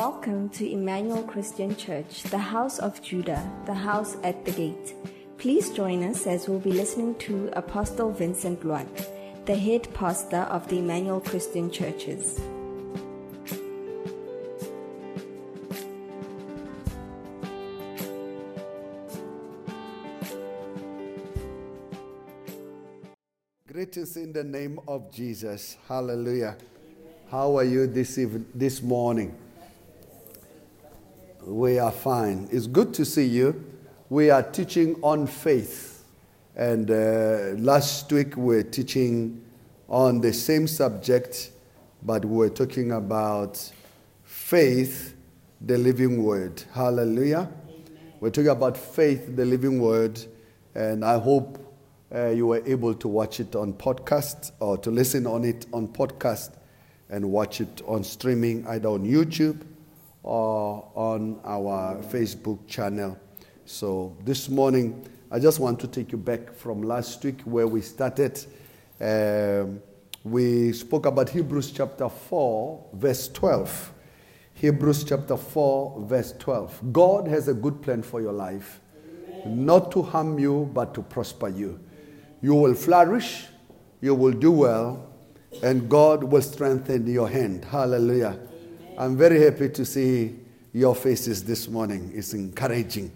Welcome to Emmanuel Christian Church, the house of Judah, the house at the gate. Please join us as we'll be listening to Apostle Vincent Loate, the head pastor of the Emmanuel Christian Churches. Greetings in the name of Jesus. Hallelujah. How are you this this morning? We are fine. It's good to see you. We are teaching on faith. And uh, last week we were teaching on the same subject, but we were talking about faith, the living word. Hallelujah. Amen. We're talking about faith, the living word. And I hope uh, you were able to watch it on podcast or to listen on it on podcast and watch it on streaming either on YouTube or on our Facebook channel. So this morning, I just want to take you back from last week where we started. Um, we spoke about Hebrews chapter 4, verse 12. Hebrews chapter 4, verse 12. God has a good plan for your life, not to harm you, but to prosper you. You will flourish, you will do well, and God will strengthen your hand. Hallelujah. I'm very happy to see your faces this morning. It's encouraging.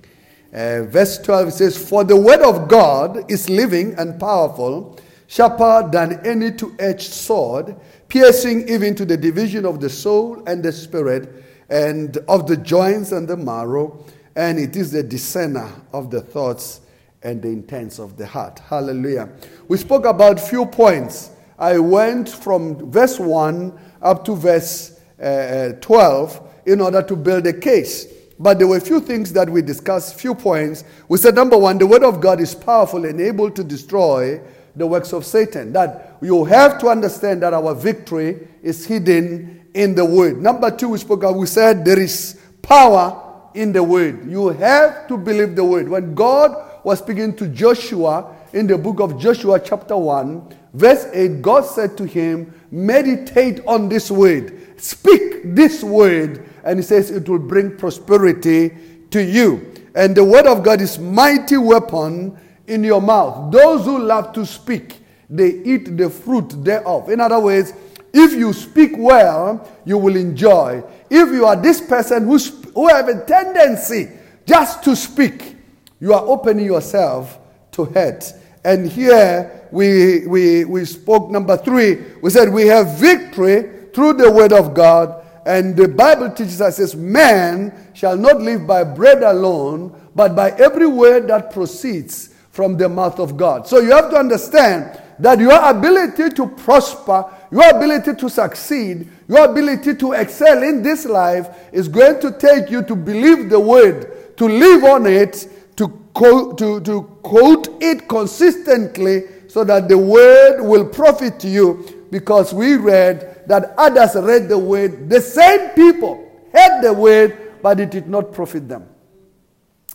Uh, verse 12 says, For the word of God is living and powerful, sharper than any two edged sword, piercing even to the division of the soul and the spirit, and of the joints and the marrow, and it is the discerner of the thoughts and the intents of the heart. Hallelujah. We spoke about few points. I went from verse 1 up to verse uh, 12 in order to build a case. But there were a few things that we discussed, few points. We said, number one, the word of God is powerful and able to destroy the works of Satan. That you have to understand that our victory is hidden in the word. Number two, we spoke we said there is power in the word. You have to believe the word. When God was speaking to Joshua in the book of Joshua, chapter 1, verse 8, God said to him, Meditate on this word Speak this word, and he says it will bring prosperity to you. And the word of God is mighty weapon in your mouth. Those who love to speak, they eat the fruit thereof. In other words, if you speak well, you will enjoy. If you are this person who, who have a tendency just to speak, you are opening yourself to hurt. And here we, we, we spoke number three. We said we have victory through the word of God. And the Bible teaches us, says, man shall not live by bread alone, but by every word that proceeds from the mouth of God. So you have to understand that your ability to prosper, your ability to succeed, your ability to excel in this life is going to take you to believe the word, to live on it, to quote, to, to quote it consistently so that the word will profit you because we read that others read the word. The same people heard the word, but it did not profit them.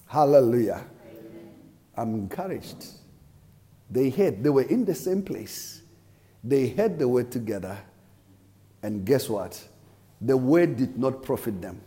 Hallelujah. I'm encouraged. They heard, they were in the same place. They heard the word together. And guess what? The word did not profit them.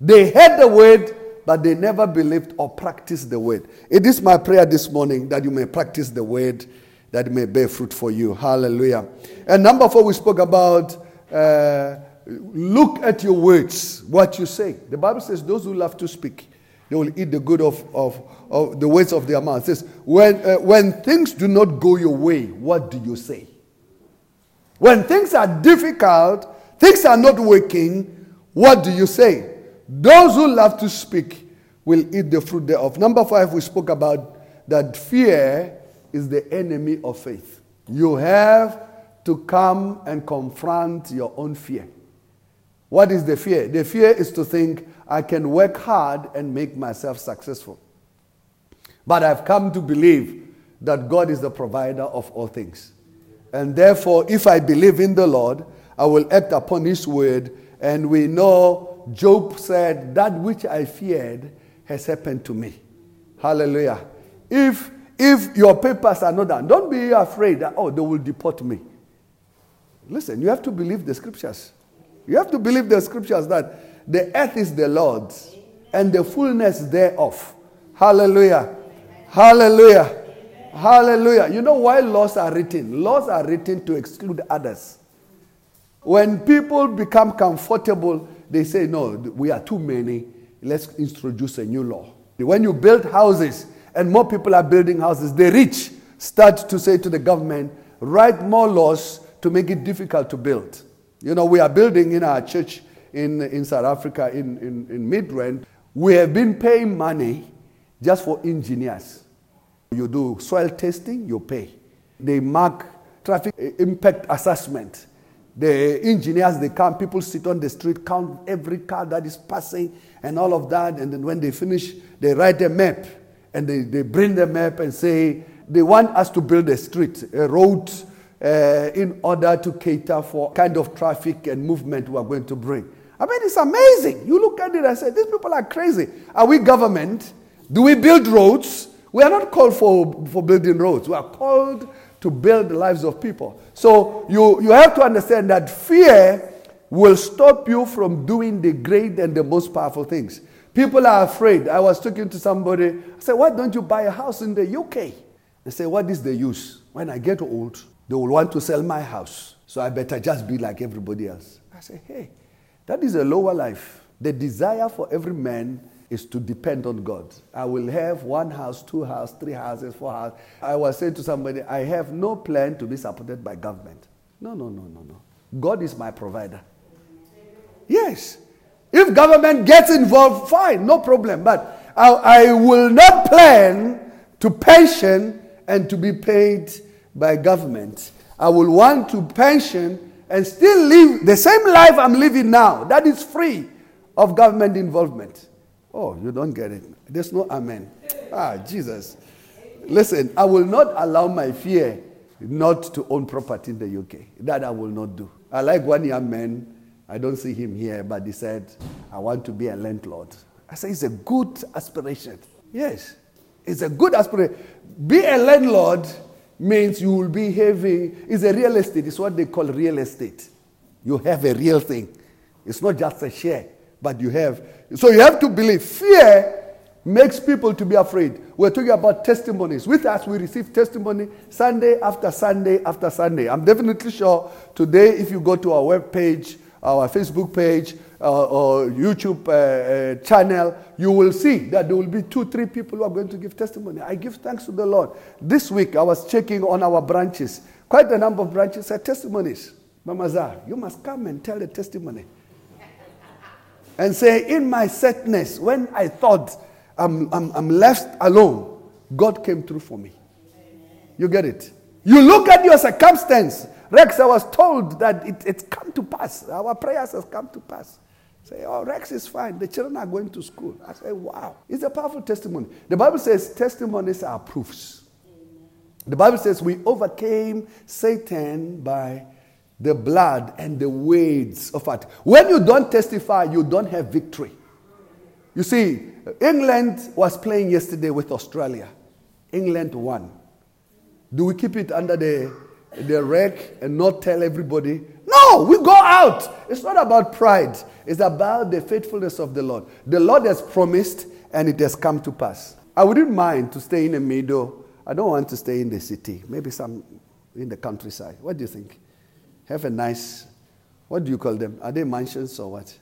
They heard the word, but they never believed or practiced the word. It is my prayer this morning that you may practice the word that may bear fruit for you. Hallelujah. And number four, we spoke about uh, look at your words, what you say. The Bible says, those who love to speak, they will eat the good of, of, of the words of their mouth. It says, when, uh, when things do not go your way, what do you say? When things are difficult, things are not working, what do you say? Those who love to speak will eat the fruit thereof. Number five, we spoke about that fear is the enemy of faith. You have to come and confront your own fear. What is the fear? The fear is to think, I can work hard and make myself successful. But I've come to believe that God is the provider of all things. And therefore, if I believe in the Lord, I will act upon His word. And we know Job said, That which I feared has happened to me. Hallelujah. If if your papers are not done, don't be afraid that, oh, they will deport me. Listen, you have to believe the scriptures. You have to believe the scriptures that The earth is the Lord's and the fullness thereof. Hallelujah. Hallelujah. Hallelujah. You know why laws are written? Laws are written to exclude others. When people become comfortable, they say, No, we are too many. Let's introduce a new law. When you build houses and more people are building houses, the rich start to say to the government, Write more laws to make it difficult to build. You know, we are building in our church in, in South Africa, in, in, in Midrand. We have been paying money just for engineers. You do soil testing, you pay. They mark traffic eh, impact assessment. The engineers, they come, people sit on the street, count every car that is passing and all of that. And then when they finish, they write a map and they, they bring the map and say, they want us to build a street, a road, uh, in order to cater for kind of traffic and movement we are going to bring. I mean, it's amazing. You look at it and say, these people are crazy. Are we government? Do we build roads? We are not called for, for building roads. We are called to build the lives of people. So you, you have to understand that fear will stop you from doing the great and the most powerful things. People are afraid. I was talking to somebody. I said, Why don't you buy a house in the UK? They say, What is the use? When I get old, they will want to sell my house. So I better just be like everybody else. I say, Hey, that is a lower life. The desire for every man is to depend on God. I will have one house, two houses, three houses, four houses. I was saying to somebody, I have no plan to be supported by government. No, no, no, no, no. God is my provider. Yes. If government gets involved, fine, no problem. But I, I will not plan to pension and to be paid by government. I will want to pension and still live the same life I'm living now. That is free of government involvement. Oh, you don't get it. There's no amen. Ah, Jesus. Listen, I will not allow my fear not to own property in the UK. That I will not do. I like one young man, I don't see him here, but he said, I want to be a landlord. I said, it's a good aspiration. Yes, it's a good aspiration. Be a landlord means you will be having, it's a real estate, it's what they call real estate. You have a real thing. It's not just a share, but you have so you have to believe. Fear makes people to be afraid. We're talking about testimonies. With us, we receive testimony Sunday after Sunday after Sunday. I'm definitely sure today, if you go to our web page, our Facebook page, uh, or YouTube uh, uh, channel, you will see that there will be two, three people who are going to give testimony. I give thanks to the Lord. This week, I was checking on our branches. Quite a number of branches had testimonies. Mama Zah, you must come and tell the testimony and say, In my sadness, when I thought I'm, I'm, I'm left alone, God came through for me. You get it? You look at your circumstance. Rex, I was told that it, it's come to pass. Our prayers have come to pass. Say, oh, Rex is fine. The children are going to school. I say, wow. It's a powerful testimony. The Bible says testimonies are proofs. The Bible says we overcame Satan by the blood and the words of it. When you don't testify, you don't have victory. You see, England was playing yesterday with Australia. England won. Do we keep it under the, the rag and not tell everybody? No, we go out. It's not about pride, it's about the faithfulness of the Lord. The Lord has promised and it has come to pass. I wouldn't mind to stay in the middle. I don't want to stay in the city, maybe some in the countryside. What do you think? have a nice, what do you call them? Are they mansions or what?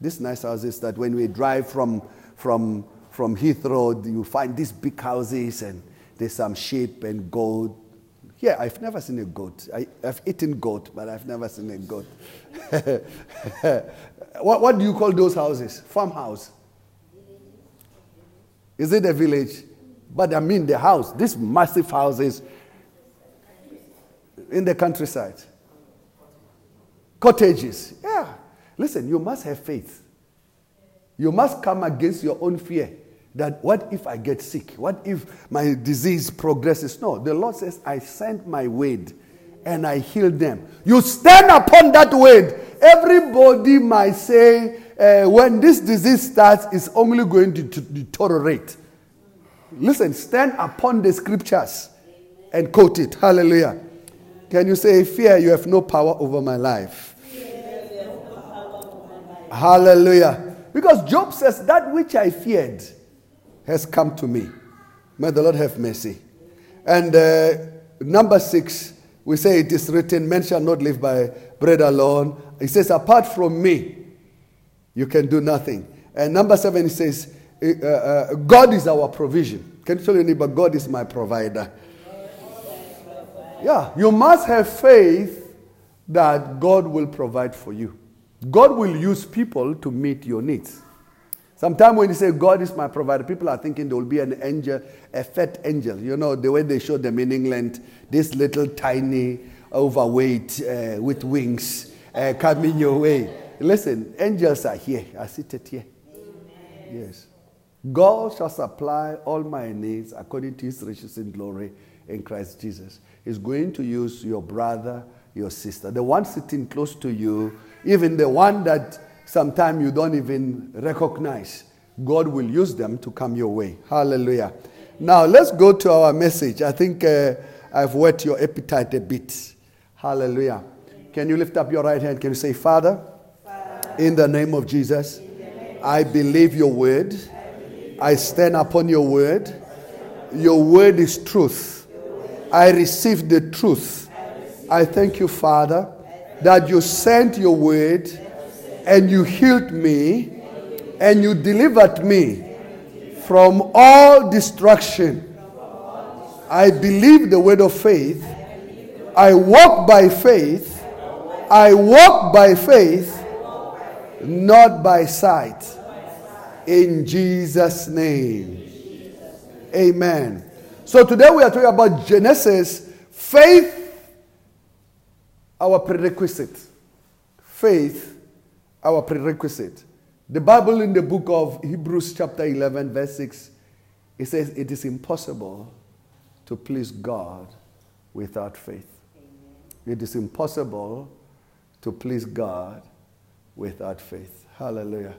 These nice houses that when we drive from, from, from Heathrow, you find these big houses and there's some sheep and goat. Yeah, I've never seen a goat. I, have eaten goat, but I've never seen a goat. what, what do you call those houses? Farmhouse. Is it a village? But I mean the house, these massive houses in the countryside. Cottages. Yeah. Listen, you must have faith. You must come against your own fear that what if I get sick? What if my disease progresses? No, the Lord says, I sent my word and I healed them. You stand upon that word. Everybody might say, uh, when this disease starts, it's only going to, to deteriorate. Listen, stand upon the scriptures and quote it. Hallelujah. Can you say, Fear, you have no power over my life? Hallelujah. Because Job says, That which I feared has come to me. May the Lord have mercy. And uh, number six, we say it is written, Men shall not live by bread alone. He says, Apart from me, you can do nothing. And number seven, he says, uh, uh, God is our provision. Can you tell your neighbor, God is my provider? Yeah, you must have faith that God will provide for you. God will use people to meet your needs. Sometimes when you say God is my provider, people are thinking there will be an angel, a fat angel. You know, the way they show them in England, this little tiny, overweight, uh, with wings uh, coming your way. Listen, angels are here. I seated here. Yes. God shall supply all my needs according to his riches in glory in Christ Jesus. He's going to use your brother, your sister, the one sitting close to you, even the one that sometimes you don't even recognize. God will use them to come your way. Hallelujah. Now, let's go to our message. I think uh, I've whet your appetite a bit. Hallelujah. Can you lift up your right hand? Can you say, Father, Father in the name of Jesus, name I believe your word. I stand upon your word. Your word is truth. I receive the truth. I thank you, Father, that you sent your word and you healed me and you delivered me from all destruction. I believe the word of faith. I walk by faith. I walk by faith, not by sight. In Jesus' name. Amen. So today we are talking about Genesis, faith, our prerequisite. Faith, our prerequisite. The Bible in the book of Hebrews, chapter 11, verse 6, it says, It is impossible to please God without faith. Amen. It is impossible to please God without faith. Hallelujah.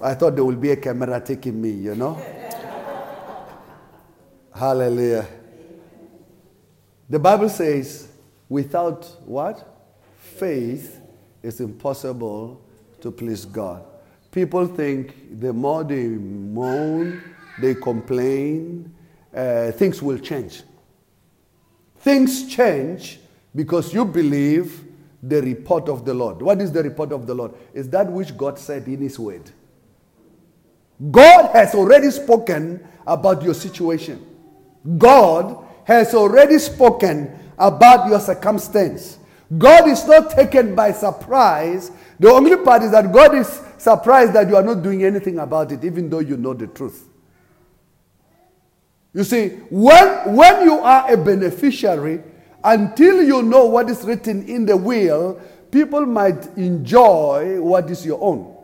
I thought there would be a camera taking me, you know. Hallelujah. The Bible says, without what? Faith, it's impossible to please God. People think the more they moan, they complain, uh, things will change. Things change because you believe the report of the Lord. What is the report of the Lord? Is that which God said in His Word. God has already spoken about your situation. God has already spoken about your circumstance. God is not taken by surprise. The only part is that God is surprised that you are not doing anything about it, even though you know the truth. You see, when, when you are a beneficiary, until you know what is written in the will, people might enjoy what is your own.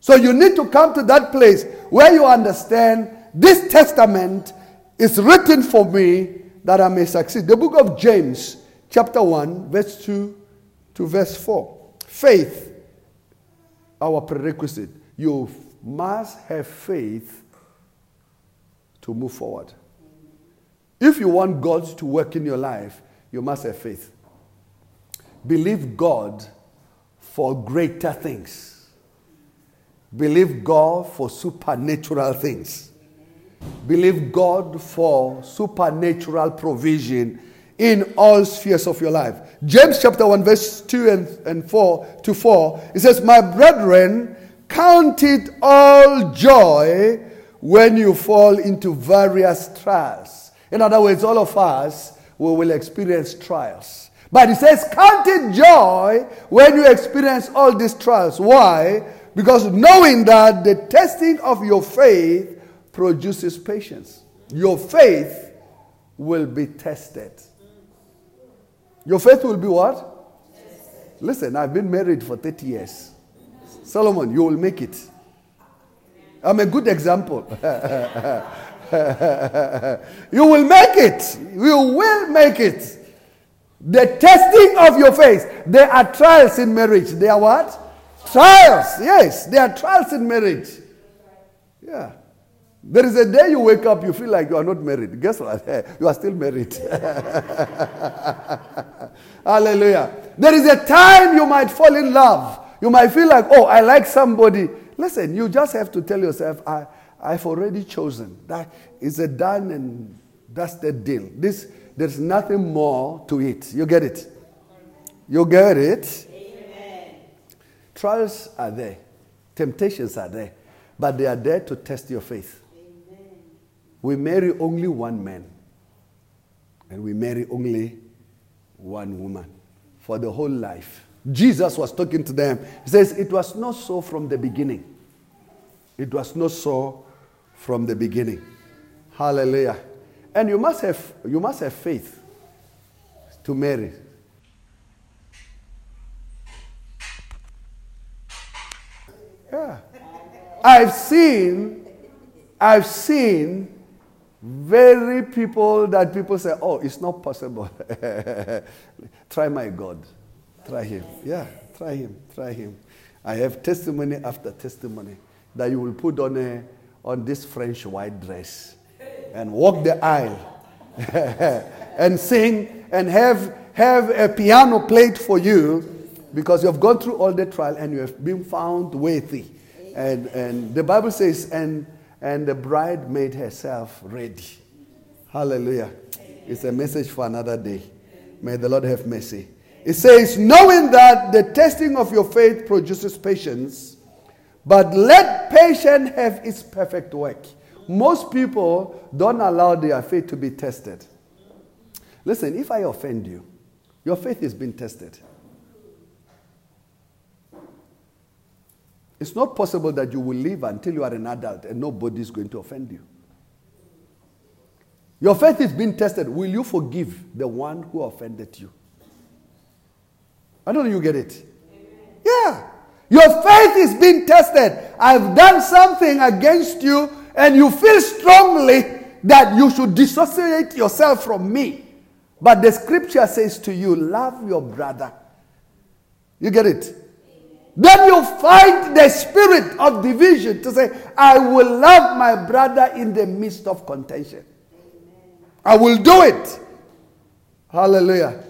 So you need to come to that place where you understand this testament is written for me that I may succeed. The book of James, chapter 1, verse 2 to verse 4. Faith, our prerequisite. You must have faith to move forward. If you want God to work in your life, you must have faith. Believe God for greater things. Believe God for supernatural things. Believe God for supernatural provision in all spheres of your life. James chapter 1, verse 2 and, and 4 to 4, it says, My brethren, count it all joy when you fall into various trials. In other words, all of us we will experience trials. But he says, Count it joy when you experience all these trials. Why? Because knowing that the testing of your faith produces patience. Your faith will be tested. Your faith will be what? Listen, I've been married for 30 years. Solomon, you will make it. I'm a good example. you will make it. You will make it. The testing of your faith. There are trials in marriage. There are what? Trials. Yes, there are trials in marriage. Yeah. There is a day you wake up, you feel like you are not married. Guess what? You are still married. Hallelujah. There is a time you might fall in love. You might feel like, oh, I like somebody. Listen, you just have to tell yourself, I, I've already chosen. That is a done and dusted deal. This, there's nothing more to it. You get it? You get it? Amen. Trials are there, temptations are there, but they are there to test your faith. We marry only one man, and we marry only one woman for the whole life. Jesus was talking to them. He says, It was not so from the beginning. It was not so from the beginning. Hallelujah. And you must have, you must have faith to marry. Yeah. I've seen, I've seen very people that people say, oh, it's not possible. try my God. Try him. Yeah, try him. Try him. I have testimony after testimony that you will put on, a, on this French white dress and walk the aisle and sing and have, have a piano played for you because you have gone through all the trial and you have been found worthy. And, and the Bible says, and, and the bride made herself ready. Hallelujah. It's a message for another day. May the Lord have mercy. It says, knowing that the testing of your faith produces patience, but let patience have its perfect work. Most people don't allow their faith to be tested. Listen, if I offend you, your faith is being tested. It's not possible that you will live until you are an adult and nobody is going to offend you. Your faith is being tested. Will you forgive the one who offended you? I don't know you get it. Yeah. Your faith is being tested. I've done something against you, and you feel strongly that you should dissociate yourself from me. But the scripture says to you, love your brother. You get it? Then you find the spirit of division to say, I will love my brother in the midst of contention. I will do it. Hallelujah.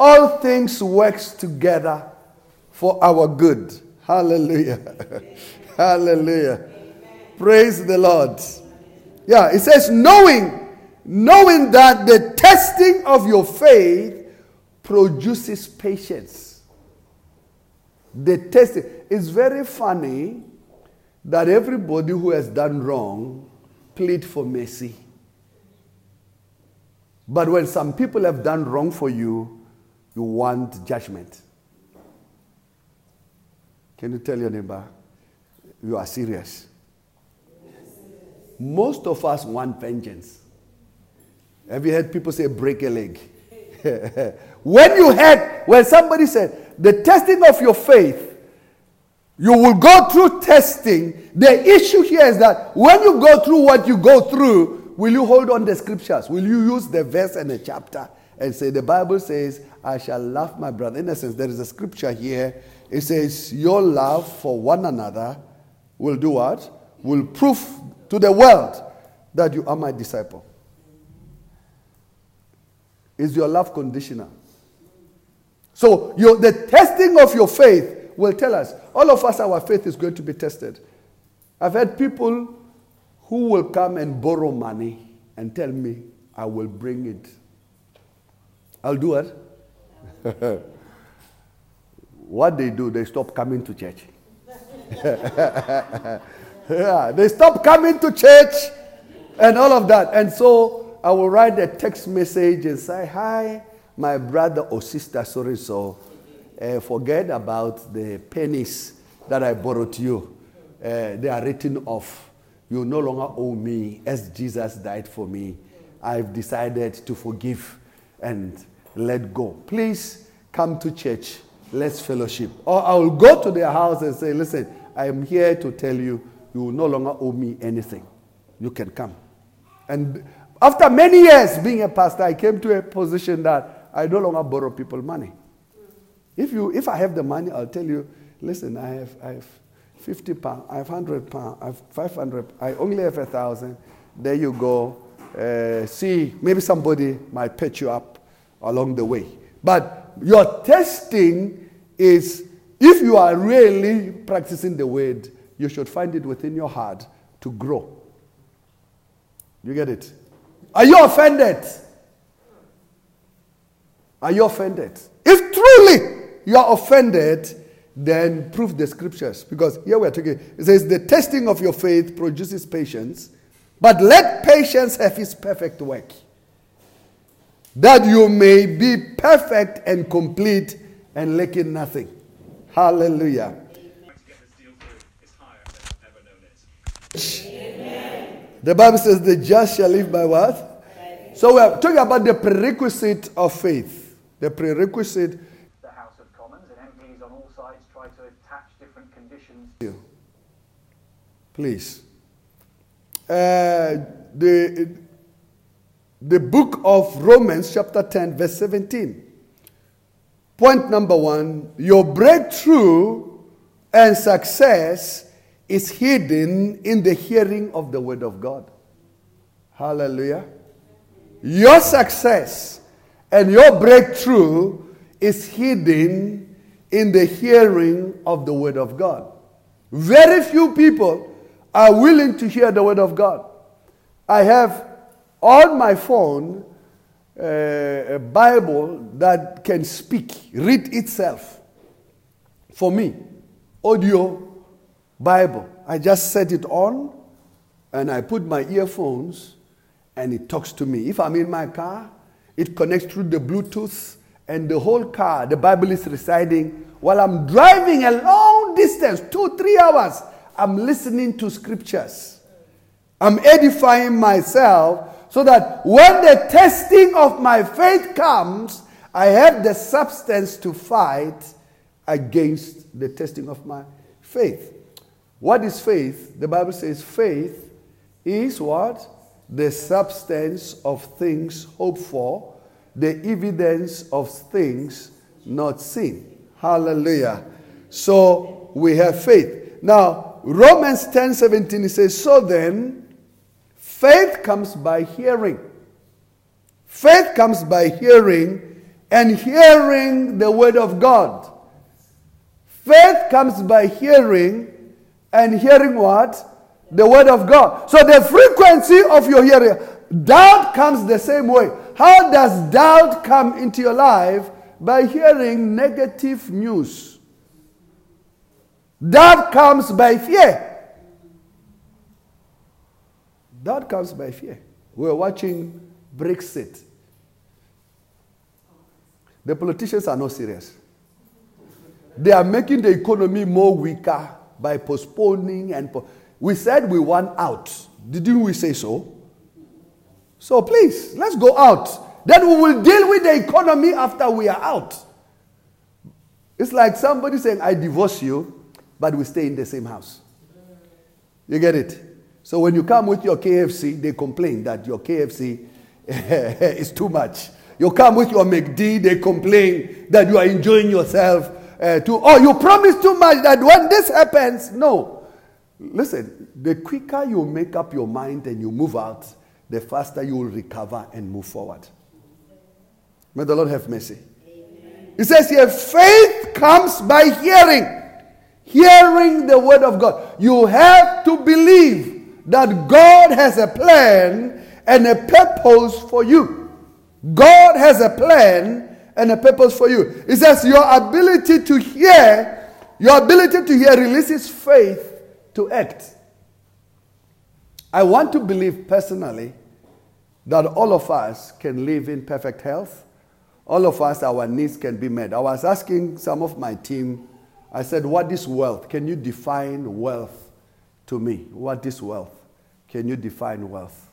All things works together for our good. Hallelujah. Hallelujah. Praise the Lord. Yeah, it says, knowing, knowing that the testing of your faith produces patience. The testing It's very funny that everybody who has done wrong plead for mercy. But when some people have done wrong for you, you want judgment. Can you tell your neighbor you are serious? Most of us want vengeance. Have you heard people say break a leg? when you heard, when somebody said, the testing of your faith, you will go through testing. The issue here is that when you go through what you go through, will you hold on the scriptures? Will you use the verse and the chapter and say, the Bible says, I shall love my brother? In essence, there is a scripture here it says, Your love for one another will do what? Will prove to the world that you are my disciple. Is your love conditional? So your, the testing of your faith will tell us. All of us, our faith is going to be tested. I've had people who will come and borrow money and tell me, I will bring it. I'll do it. what they do, they stop coming to church. yeah, they stop coming to church and all of that. And so I will write a text message and say, Hi, my brother or sister, sorry, so uh, forget about the pennies that I borrowed you. Uh, they are written off. You no longer owe me as Jesus died for me. I've decided to forgive and let go. Please come to church let's fellowship. Or I will go to their house and say, listen, I am here to tell you, you no longer owe me anything. You can come. And after many years being a pastor, I came to a position that I no longer borrow people money. If, you, if I have the money, I'll tell you, listen, I have, I have 50 pounds, I have 100 pounds, I have 500, I only have a thousand. There you go. Uh, see, maybe somebody might patch you up along the way. But your testing is if you are really practicing the word, you should find it within your heart to grow. You get it? Are you offended? Are you offended? If truly you are offended, then prove the scriptures. Because here we are talking, it says, the testing of your faith produces patience, but let patience have its perfect work, that you may be perfect and complete and lacking nothing. Hallelujah. The Bible says the just shall live by what? So we are talking about the prerequisite of faith. The prerequisite. The House of Commons and MPs on all sides try to attach different conditions. You. Please. Uh, the, the book of Romans, chapter 10, verse 17. Point number one your breakthrough and success is hidden in the hearing of the word of God. Hallelujah. Your success and your breakthrough is hidden in the hearing of the word of God. Very few people are willing to hear the word of God. I have on my phone uh, a Bible that can speak, read itself. For me, audio Bible. I just set it on and I put my earphones and it talks to me. If I'm in my car, it connects through the Bluetooth and the whole car, the Bible is reciting while I'm driving a long distance, two, three hours. I'm listening to scriptures. I'm edifying myself so that when the testing of my faith comes, I have the substance to fight against the testing of my faith. What is faith? The Bible says faith is what? The substance of things hoped for, the evidence of things not seen. Hallelujah. So we have faith. Now, Romans 10 17, it says, So then, faith comes by hearing. Faith comes by hearing, and hearing the word of God. Faith comes by hearing, and hearing what? The word of God. So the frequency of your hearing, doubt comes the same way. How does doubt come into your life? By hearing negative news. Doubt comes by fear. Doubt comes by fear. We're watching Brexit. The politicians are not serious. They are making the economy more weaker by postponing and po- we said we want out. Didn't we say so? So please, let's go out. Then we will deal with the economy after we are out. It's like somebody saying, I divorce you, but we stay in the same house. You get it? So when you come with your KFC, they complain that your KFC is too much. You come with your McD, they complain that you are enjoying yourself uh, to, oh, you promise too much that when this happens, no. Listen, the quicker you make up your mind and you move out, the faster you will recover and move forward. May the Lord have mercy. He says here, faith comes by hearing. Hearing the word of God. You have to believe that God has a plan and a purpose for you. God has a plan and a purpose for you. It says your ability to hear, your ability to hear releases faith to act. I want to believe personally that all of us can live in perfect health. All of us, our needs can be met. I was asking some of my team, I said, What is wealth? Can you define wealth to me? What is wealth? Can you define wealth?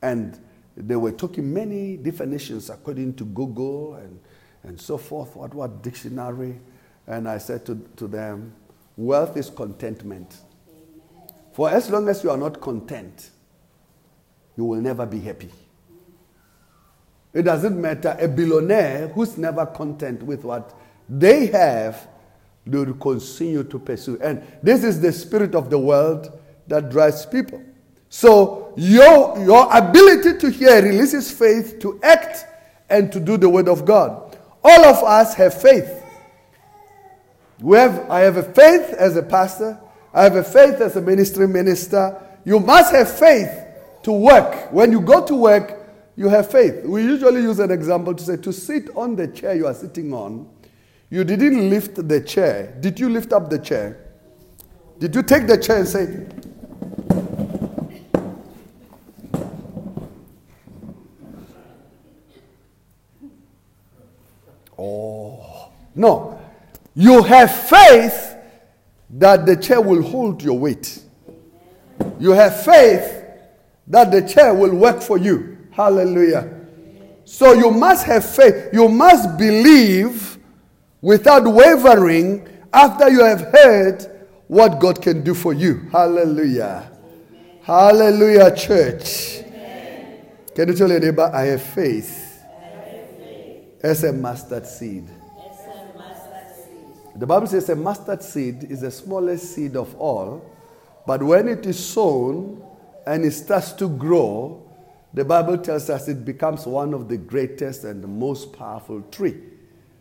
And they were talking many definitions according to Google and, and so forth, what, what dictionary. And I said to, to them, wealth is contentment. For as long as you are not content, you will never be happy. It doesn't matter. A billionaire who's never content with what they have, they will continue to pursue. And this is the spirit of the world that drives people. So your, your ability to hear releases faith to act and to do the word of God. All of us have faith. We have, I have a faith as a pastor. I have a faith as a ministry minister. You must have faith to work. When you go to work, you have faith. We usually use an example to say to sit on the chair you are sitting on, you didn't lift the chair. Did you lift up the chair? Did you take the chair and say, Oh, no. You have faith that the chair will hold your weight. You have faith that the chair will work for you. Hallelujah. So you must have faith. You must believe without wavering after you have heard what God can do for you. Hallelujah. Hallelujah, church. Can you tell your neighbor, I have faith, as a mustard seed. The Bible says a mustard seed is the smallest seed of all, but when it is sown and it starts to grow, the Bible tells us it becomes one of the greatest and the most powerful tree.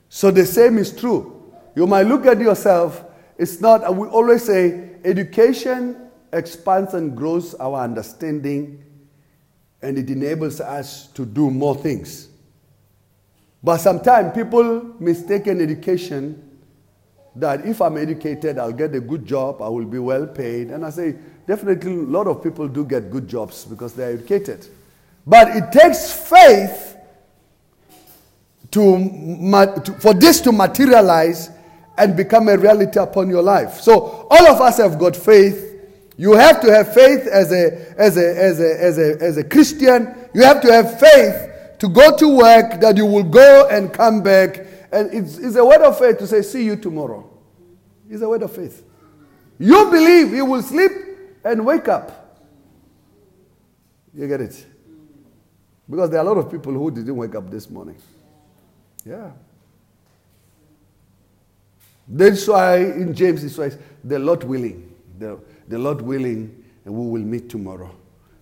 So the same is true. You might look at yourself, it's not, we always say, education expands and grows our understanding and it enables us to do more things. But sometimes people mistake an education that if I'm educated, I'll get a good job, I will be well paid. And I say, definitely, a lot of people do get good jobs because they're educated. But it takes faith to, to, for this to materialize and become a reality upon your life. So, all of us have got faith. You have to have faith as a, as a, as a, as a, as a Christian. You have to have faith to go to work, that you will go and come back and it's, it's a word of faith to say, see you tomorrow. It's a word of faith. You believe you will sleep and wake up. You get it? Because there are a lot of people who didn't wake up this morning. Yeah. That's why in James it says, the Lord willing. The, the Lord willing, and we will meet tomorrow.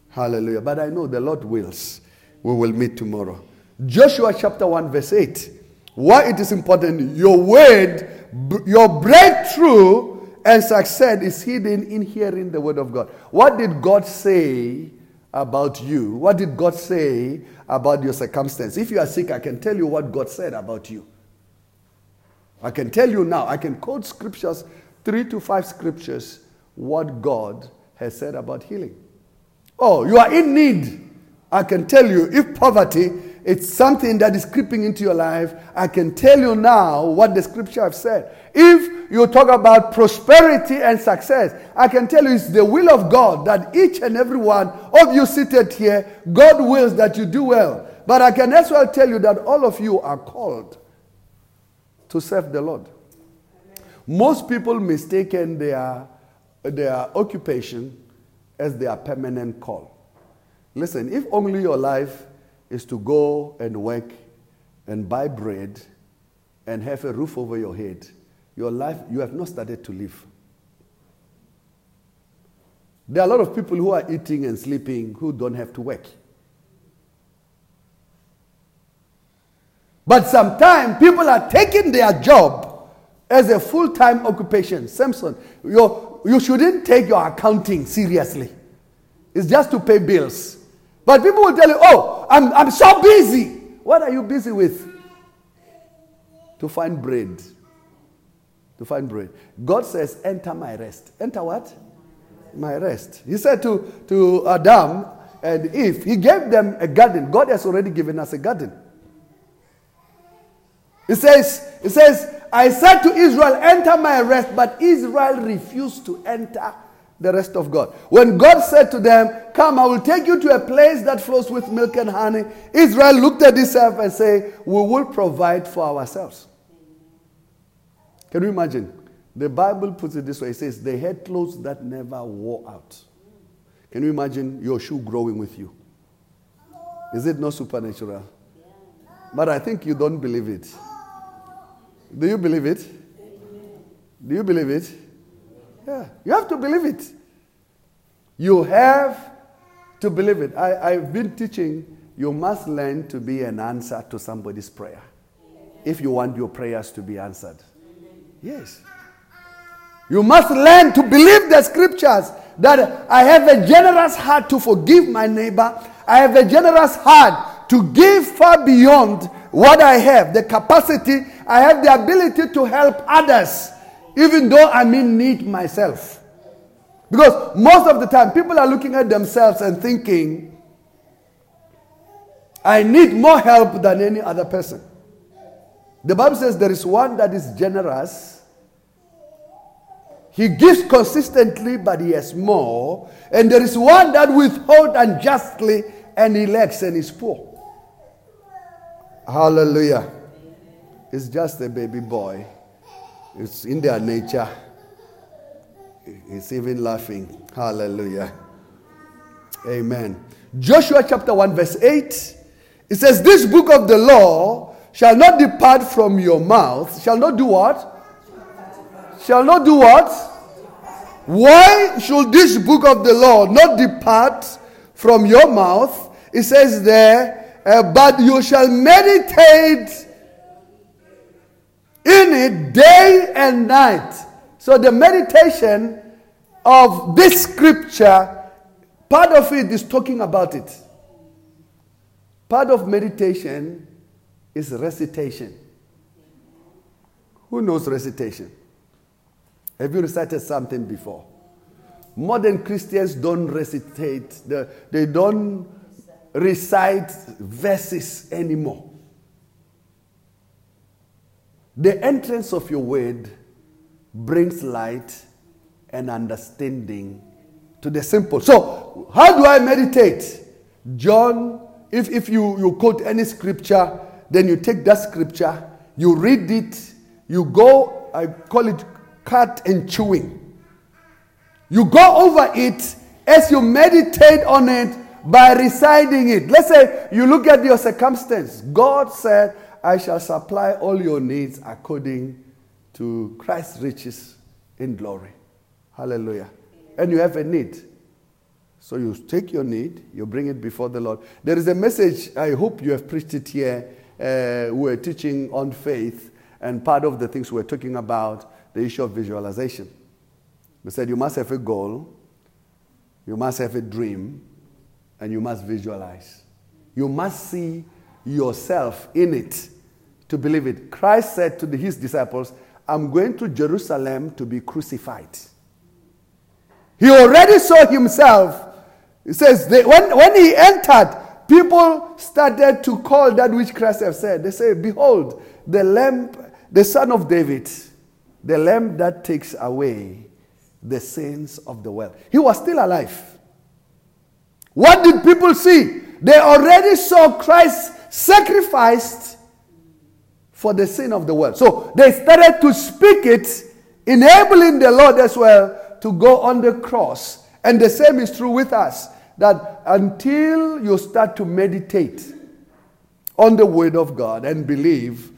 Hallelujah. But I know the Lord wills. We will meet tomorrow. Joshua chapter 1, verse 8. Why it is important, your word, your breakthrough and success is hidden in hearing the word of God. What did God say about you? What did God say about your circumstance? If you are sick, I can tell you what God said about you. I can tell you now, I can quote scriptures, three to five scriptures, what God has said about healing. Oh, you are in need. I can tell you, if poverty it's something that is creeping into your life, I can tell you now what the scripture have said. If you talk about prosperity and success, I can tell you it's the will of God that each and every one of you seated here, God wills that you do well. But I can as well tell you that all of you are called to serve the Lord. Most people mistaken their, their occupation as their permanent call. Listen, if only your life is to go and work and buy bread and have a roof over your head, your life, you have not started to live. There are a lot of people who are eating and sleeping who don't have to work. But sometimes people are taking their job as a full time occupation. Samson, you you shouldn't take your accounting seriously. It's just to pay bills. But people will tell you, oh, I'm, I'm so busy. What are you busy with? To find bread. To find bread. God says, enter my rest. Enter what? My rest. He said to, to Adam and Eve, He gave them a garden. God has already given us a garden. He says, He says, I said to Israel, enter my rest, but Israel refused to enter the rest of God. When God said to them, Come, I will take you to a place that flows with milk and honey, Israel looked at itself and said, We will provide for ourselves. Can you imagine? The Bible puts it this way it says, They had clothes that never wore out. Can you imagine your shoe growing with you? Is it not supernatural? But I think you don't believe it. Do you believe it? Do you believe it? Yeah, you have to believe it. You have to believe it. I, I've been teaching you must learn to be an answer to somebody's prayer. if you want your prayers to be answered. Yes. You must learn to believe the scriptures that I have a generous heart to forgive my neighbor. I have a generous heart to give far beyond what I have, the capacity, I have the ability to help others, even though I'm in need myself. Because most of the time, people are looking at themselves and thinking, I need more help than any other person. The Bible says there is one that is generous. He gives consistently, but he has more. And there is one that withholds unjustly and he lacks and is poor. Hallelujah. It's just a baby boy. It's in their nature. He's even laughing. Hallelujah. Amen. Joshua chapter 1, verse 8. It says, This book of the law shall not depart from your mouth. Shall not do what? Shall not do what? Why should this book of the law not depart from your mouth? It says there, uh, but you shall meditate in it day and night. So the meditation of this scripture, part of it is talking about it. Part of meditation is recitation. Who knows recitation? Have you recited something before? Modern Christians don't recitate, they don't recite verses anymore. The entrance of your word brings light and understanding to the simple. So, how do I meditate? John, if, if you, you quote any scripture, then you take that scripture, you read it, you go, I call it cut and chewing. You go over it as you meditate on it by reciting it. Let's say you look at your circumstance. God said, I shall supply all your needs according to Christ's riches in glory. Hallelujah. And you have a need. So you take your need, you bring it before the Lord. There is a message, I hope you have preached it here. Uh, we're teaching on faith, and part of the things we're talking about, the issue of visualization. We said you must have a goal, you must have a dream, and you must visualize. You must see yourself in it to believe it. Christ said to his disciples, I'm going to Jerusalem to be crucified. He already saw himself. He says, they, when, when he entered, people started to call that which Christ have said. They say, Behold, the lamb, the son of David, the lamb that takes away the sins of the world. He was still alive. What did people see? They already saw Christ sacrificed for the sin of the world. So they started to speak it, enabling the Lord as well to go on the cross. And the same is true with us that until you start to meditate on the Word of God and believe,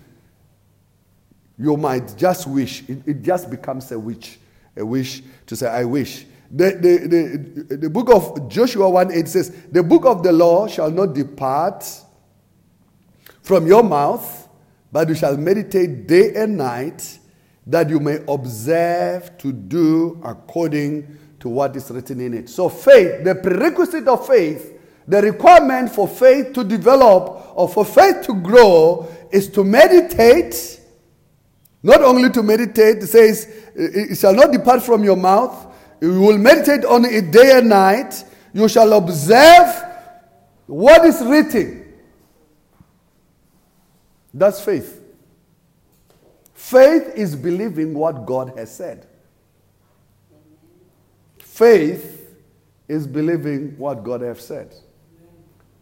you might just wish. It, it just becomes a wish, a wish to say, I wish. The, the, the, the book of Joshua 1 8 says, The book of the law shall not depart from your mouth but you shall meditate day and night, that you may observe to do according to what is written in it. So, faith, the prerequisite of faith, the requirement for faith to develop or for faith to grow is to meditate. Not only to meditate, it says, it shall not depart from your mouth. You will meditate on it day and night. You shall observe what is written. That's faith. Faith is believing what God has said. Faith is believing what God has said.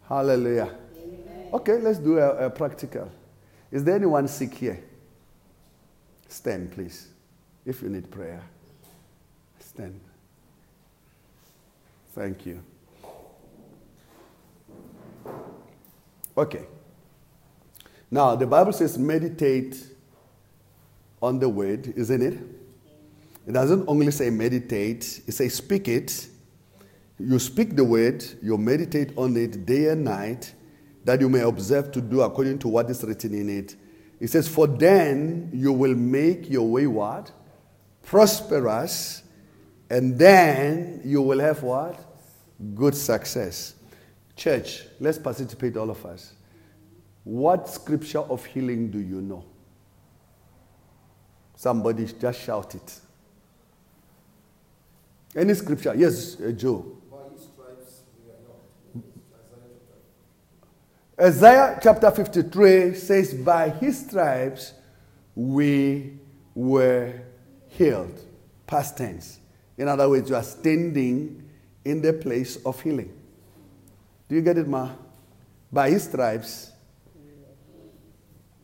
Hallelujah. Okay, let's do a, a practical. Is there anyone sick here? Stand, please. If you need prayer, stand. Thank you. Okay. Now, the Bible says meditate on the word, isn't it? It doesn't only say meditate, it says speak it. You speak the word, you meditate on it day and night, that you may observe to do according to what is written in it. It says, For then you will make your way what? Prosperous, and then you will have what? Good success. Church, let's participate, all of us. What scripture of healing do you know? Somebody just shout it. Any scripture? Yes, uh, Joe. Isaiah chapter 53 says, By his stripes we were healed. Past tense. In other words, you are standing in the place of healing. Do you get it, Ma? By his stripes,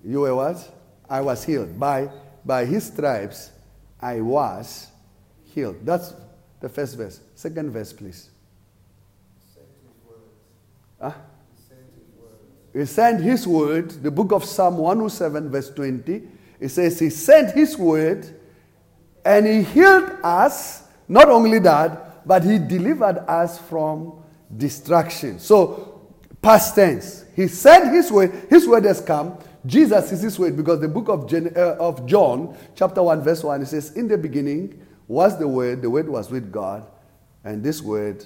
you were what? I was healed. By, by his stripes, I was healed. That's the first verse. Second verse, please. Huh? He sent his word, the book of Psalm 107, verse 20. It says, He sent his word and he healed us. Not only that, but he delivered us from destruction. So, past tense. He sent his word, his word has come. Jesus is this word because the book of, Gen, uh, of John, chapter 1, verse 1, it says, In the beginning was the word, the word was with God, and this word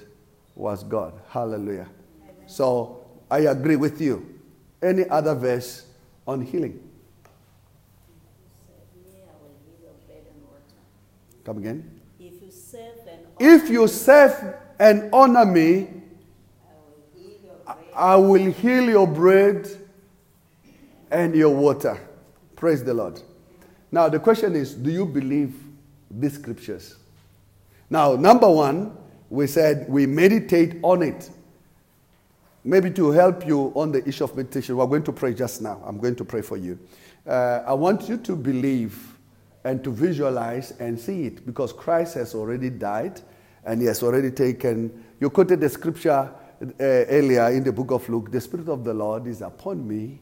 was God. Hallelujah. So, I agree with you any other verse on healing? Come again. If you serve and if you serve and honor me, I will heal your bread and your water. Praise the Lord. Now, the question is do you believe these scriptures? Now, number one, we said we meditate on it maybe to help you on the issue of meditation, we're going to pray just now. I'm going to pray for you. Uh, I want you to believe and to visualize and see it because Christ has already died and he has already taken. You quoted the scripture uh, earlier in the book of Luke the Spirit of the Lord is upon me,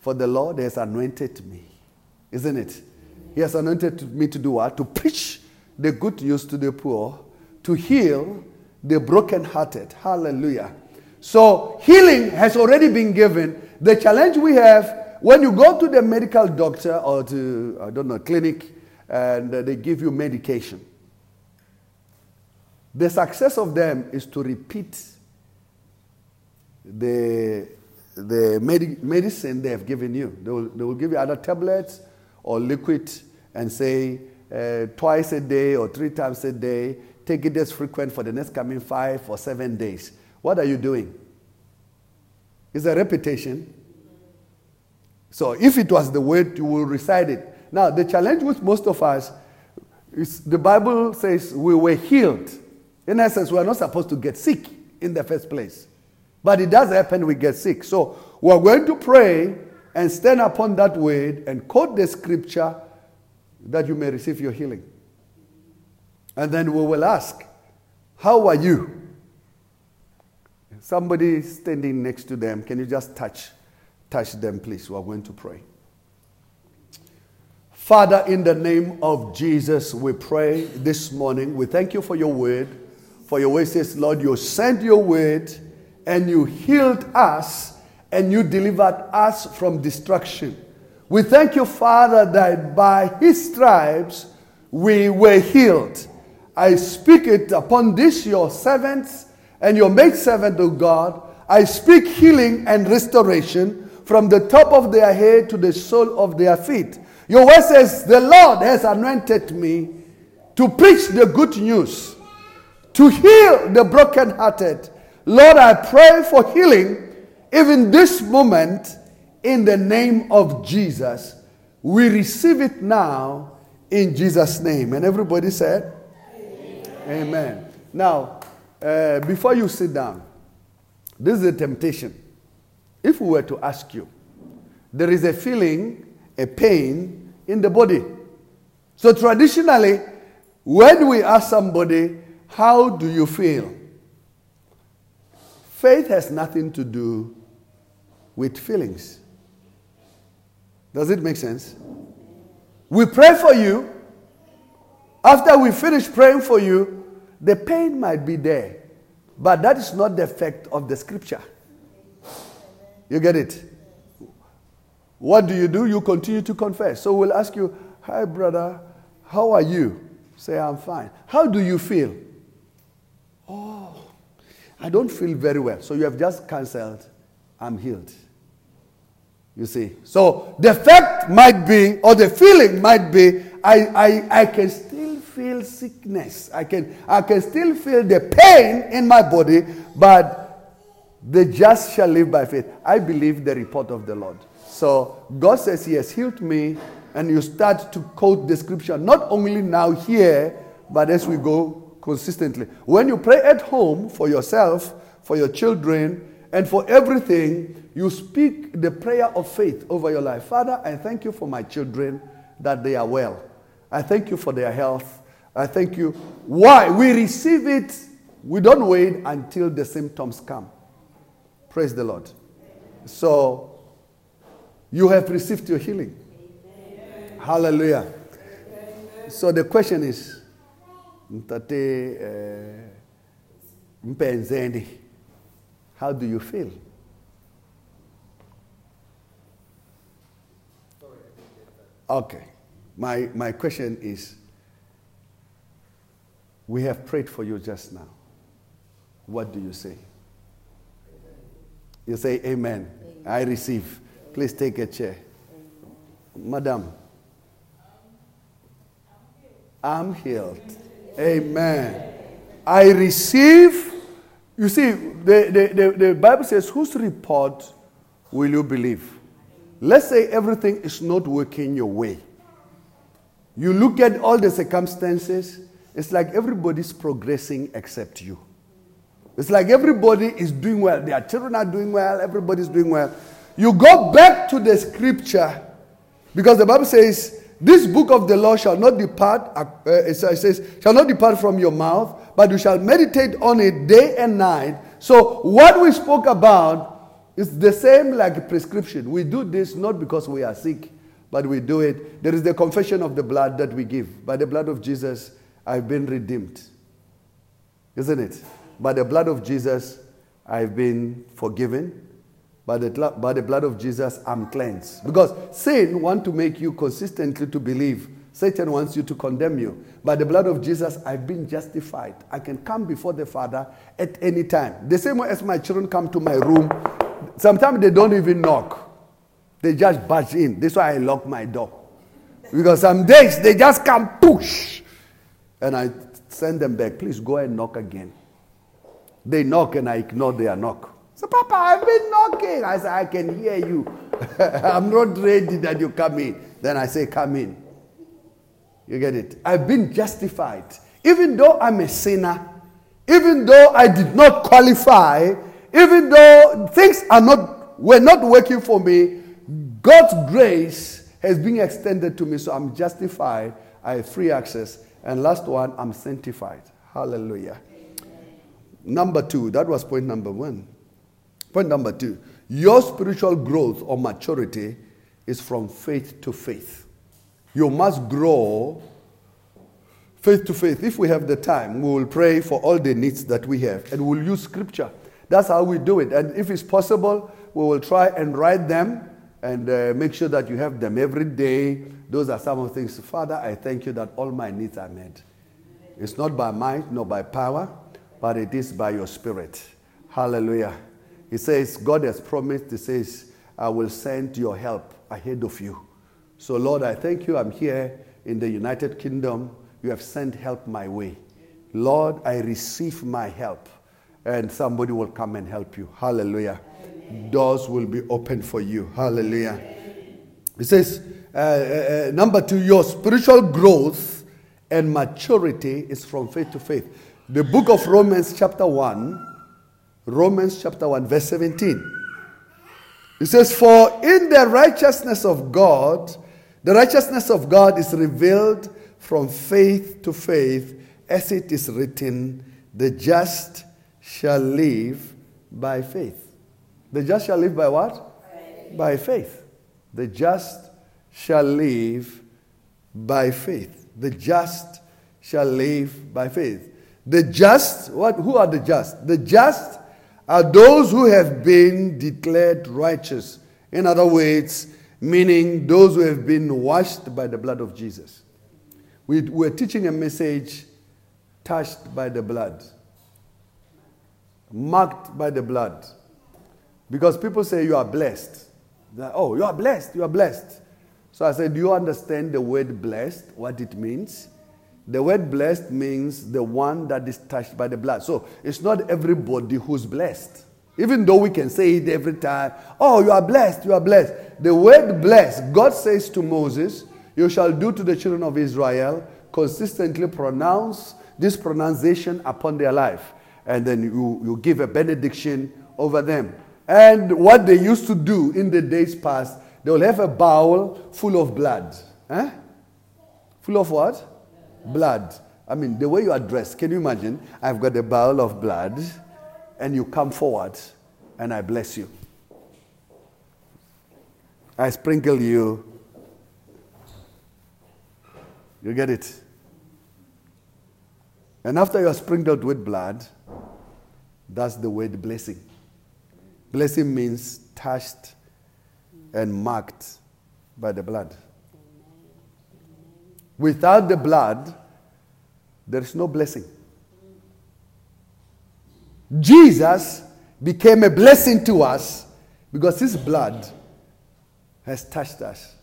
for the Lord has anointed me. Isn't it? He has anointed me to do what? To preach the good news to the poor, to heal the brokenhearted. Hallelujah so healing has already been given. The challenge we have when you go to the medical doctor or to, I don't know, clinic, and they give you medication, the success of them is to repeat the, the med- medicine they have given you. They will, they will give you either tablets or liquid and say uh, twice a day or three times a day, take it as frequent for the next coming five or seven days. What are you doing? It's a repetition. So if it was the word, you will recite it. Now, the challenge with most of us is the Bible says we were healed. In essence, we are not supposed to get sick in the first place. But it does happen, we get sick. So we're going to pray and stand upon that word and quote the scripture that you may receive your healing. And then we will ask, How are you? Somebody standing next to them, can you just touch, touch them, please? We are going to pray. Father, in the name of Jesus, we pray this morning. We thank you for your word. For your word says, Lord, you sent your word and you healed us and you delivered us from destruction. We thank you, Father, that by his stripes we were healed. I speak it upon this, your servants and your maidservant, O God, I speak healing and restoration from the top of their head to the sole of their feet. Your word says, The Lord has anointed me to preach the good news, to heal the brokenhearted. Lord, I pray for healing even this moment in the name of Jesus. We receive it now in Jesus' name. And everybody said, Amen. Amen. Now, uh, before you sit down, this is a temptation. If we were to ask you, there is a feeling, a pain in the body. So traditionally, when we ask somebody, How do you feel? Faith has nothing to do with feelings. Does it make sense? We pray for you. After we finish praying for you, the pain might be there, but that is not the effect of the scripture. You get it? what do you do? You continue to confess. So we'll ask you, Hi, brother, how are you? Say, I'm fine. How do you feel? Oh, I don't feel very well. So you have just cancelled, I'm healed. You see? So the fact might be, or the feeling might be, I, I, I can still feel sickness. I can, I can still feel the pain in my body, but the just shall live by faith. I believe the report of the Lord. So God says He has healed me, and you start to quote the scripture, not only now here, but as we go consistently. When you pray at home for yourself, for your children, and for everything, you speak the prayer of faith over your life. Father, I thank you for my children that they are well. I thank you for their health. I thank you. Why? We receive it. We don't wait until the symptoms come. Praise the Lord. So, you have received your healing. Hallelujah. So, the question is, Mtate eh, Mpenzendi, how do you feel? Okay. My, my question is we have prayed for you just now. What do you say? You say, Amen. Amen. I receive. Please take a chair. Amen. Madam. I'm healed. Amen. I receive. You see, the, the, the, the Bible says, whose report will you believe? Let's say everything is not working your way. You look at all the circumstances, it's like everybody's progressing except you. It's like everybody is doing well. Their children are doing well, everybody's doing well. You go back to the scripture because the Bible says, This book of the law shall not depart, uh, it says, shall not depart from your mouth, but you shall meditate on it day and night. So, what we spoke about is the same like prescription. We do this not because we are sick, but we do it. There is the confession of the blood that we give. By the blood of Jesus, I've been redeemed. Isn't it? By the blood of Jesus, I've been forgiven. By the, by the blood of Jesus, I'm cleansed. Because sin wants to make you consistently to believe Satan wants you to condemn you. By the blood of Jesus, I've been justified. I can come before the Father at any time. The same way as my children come to my room, sometimes they don't even knock, they just barge in. That's why I lock my door. Because some days they just come push. And I send them back. Please go and knock again. They knock and I ignore their knock. So, Papa, I've been knocking. I said, I can hear you. I'm not ready that you come in. Then I say, Come in. You get it? I've been justified. Even though I'm a sinner, even though I did not qualify, even though things are not were not working for me, God's grace has been extended to me, so I'm justified. I have free access. And last one, I'm sanctified. Hallelujah. Number two, that was point number one. Point number two, your spiritual growth or maturity is from faith to faith. You must grow faith to faith. If we have the time, we will pray for all the needs that we have and we'll use scripture. That's how we do it. And if it's possible, we will try and write them and uh, make sure that you have them every day. Those are some of the things. Father, I thank you that all my needs are met. It's not by might nor by power, but it is by your spirit. Hallelujah. He says, God has promised, He says, I will send your help ahead of you. So, Lord, I thank you. I'm here in the United Kingdom. You have sent help my way. Lord, I receive my help, and somebody will come and help you. Hallelujah. Amen. Doors will be open for you. Hallelujah. He says, uh, uh, uh, number two, your spiritual growth and maturity is from faith to faith. The book of Romans, chapter 1, Romans chapter 1, verse 17. It says, For in the righteousness of God, the righteousness of God is revealed from faith to faith, as it is written, the just shall live by faith. The just shall live by what? Faith. By faith. The just shall live by faith. The just shall live by faith. The just, what who are the just? The just are those who have been declared righteous. In other words, meaning those who have been washed by the blood of Jesus. We, we're teaching a message touched by the blood, marked by the blood. Because people say you are blessed. Like, oh, you are blessed, you are blessed. So I said, Do you understand the word blessed, what it means? The word blessed means the one that is touched by the blood. So it's not everybody who's blessed. Even though we can say it every time, oh, you are blessed, you are blessed. The word blessed, God says to Moses, You shall do to the children of Israel, consistently pronounce this pronunciation upon their life. And then you, you give a benediction over them. And what they used to do in the days past, they will have a bowl full of blood. Eh? Full of what? Blood. I mean, the way you are dressed, can you imagine? I've got a bowl of blood, and you come forward, and I bless you. I sprinkle you. You get it? And after you are sprinkled with blood, that's the word blessing. Blessing means touched and marked by the blood. Without the blood, there is no blessing. Jesus became a blessing to us because his blood has touched us.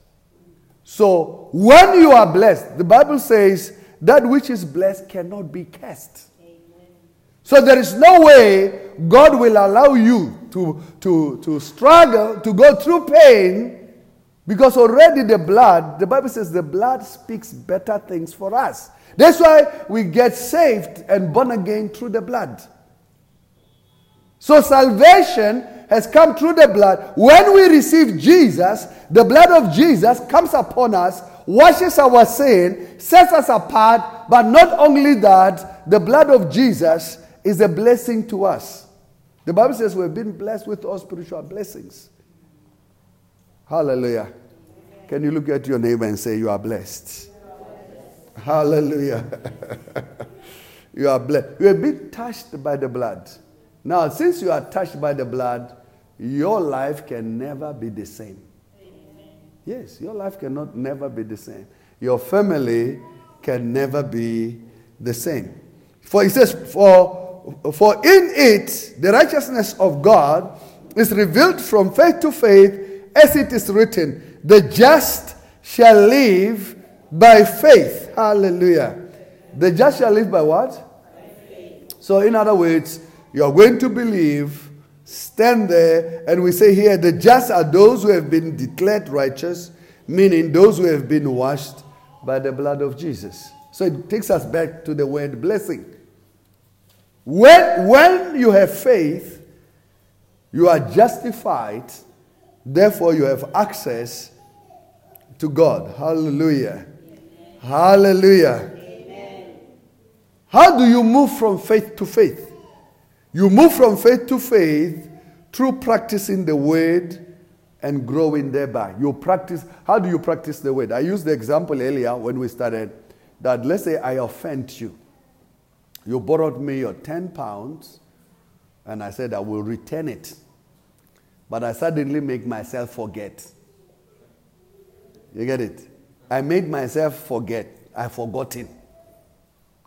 So when you are blessed, the Bible says that which is blessed cannot be cursed. So there is no way God will allow you to, to, to struggle, to go through pain, because already the blood, the Bible says the blood speaks better things for us. That's why we get saved and born again through the blood. So salvation has come through the blood. When we receive Jesus, the blood of Jesus comes upon us, washes our sin, sets us apart, but not only that, the blood of Jesus is a blessing to us. The Bible says we've been blessed with all spiritual blessings. Hallelujah. Can you look at your neighbor and say, You are blessed? Hallelujah. you are blessed. You have been touched by the blood. Now, since you are touched by the blood, your life can never be the same. Yes, your life cannot never be the same. Your family can never be the same. For he says, For for in it the righteousness of God is revealed from faith to faith, as it is written, the just shall live by faith. Hallelujah. The just shall live by what? So, in other words, you are going to believe, stand there, and we say here, the just are those who have been declared righteous, meaning those who have been washed by the blood of Jesus. So it takes us back to the word blessing. When, when you have faith, you are justified, therefore, you have access to God. Hallelujah. Hallelujah. Amen. How do you move from faith to faith? You move from faith to faith through practicing the word and growing thereby. You practice, how do you practice the word? I used the example earlier when we started that let's say I offend you. You borrowed me your 10 pounds, and I said, I will return it. But I suddenly make myself forget. You get it? I made myself forget. I forgotten.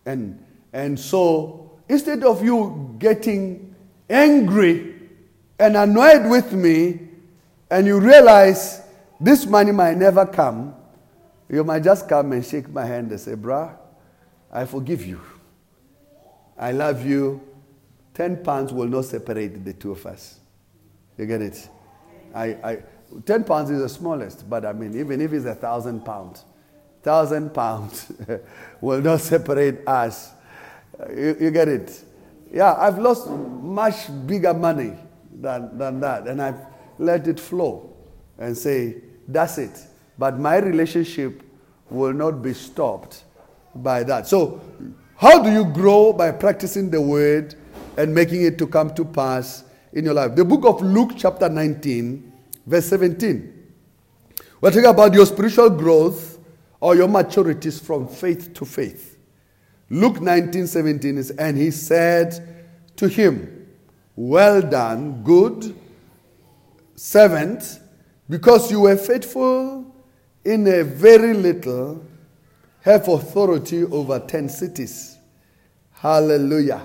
And, and so, instead of you getting angry and annoyed with me, and you realize this money might never come, you might just come and shake my hand and say, Brah, I forgive you. I love you. 10 pounds will not separate the two of us. You get it? I, I, 10 pounds is the smallest, but I mean, even if it's a thousand pounds, thousand pounds will not separate us. Uh, you, you, get it? Yeah, I've lost much bigger money than, than that, and I've let it flow and say, that's it. But my relationship will not be stopped by that. So how do you grow? By practicing the word and making it to come to pass in your life. The book of Luke, chapter 19, verse 17. We're talking about your spiritual growth or your maturities from faith to faith. Luke 19, 17 is, and he said to him, Well done, good servant. Because you were faithful in a very little, have authority over 10 cities. Hallelujah.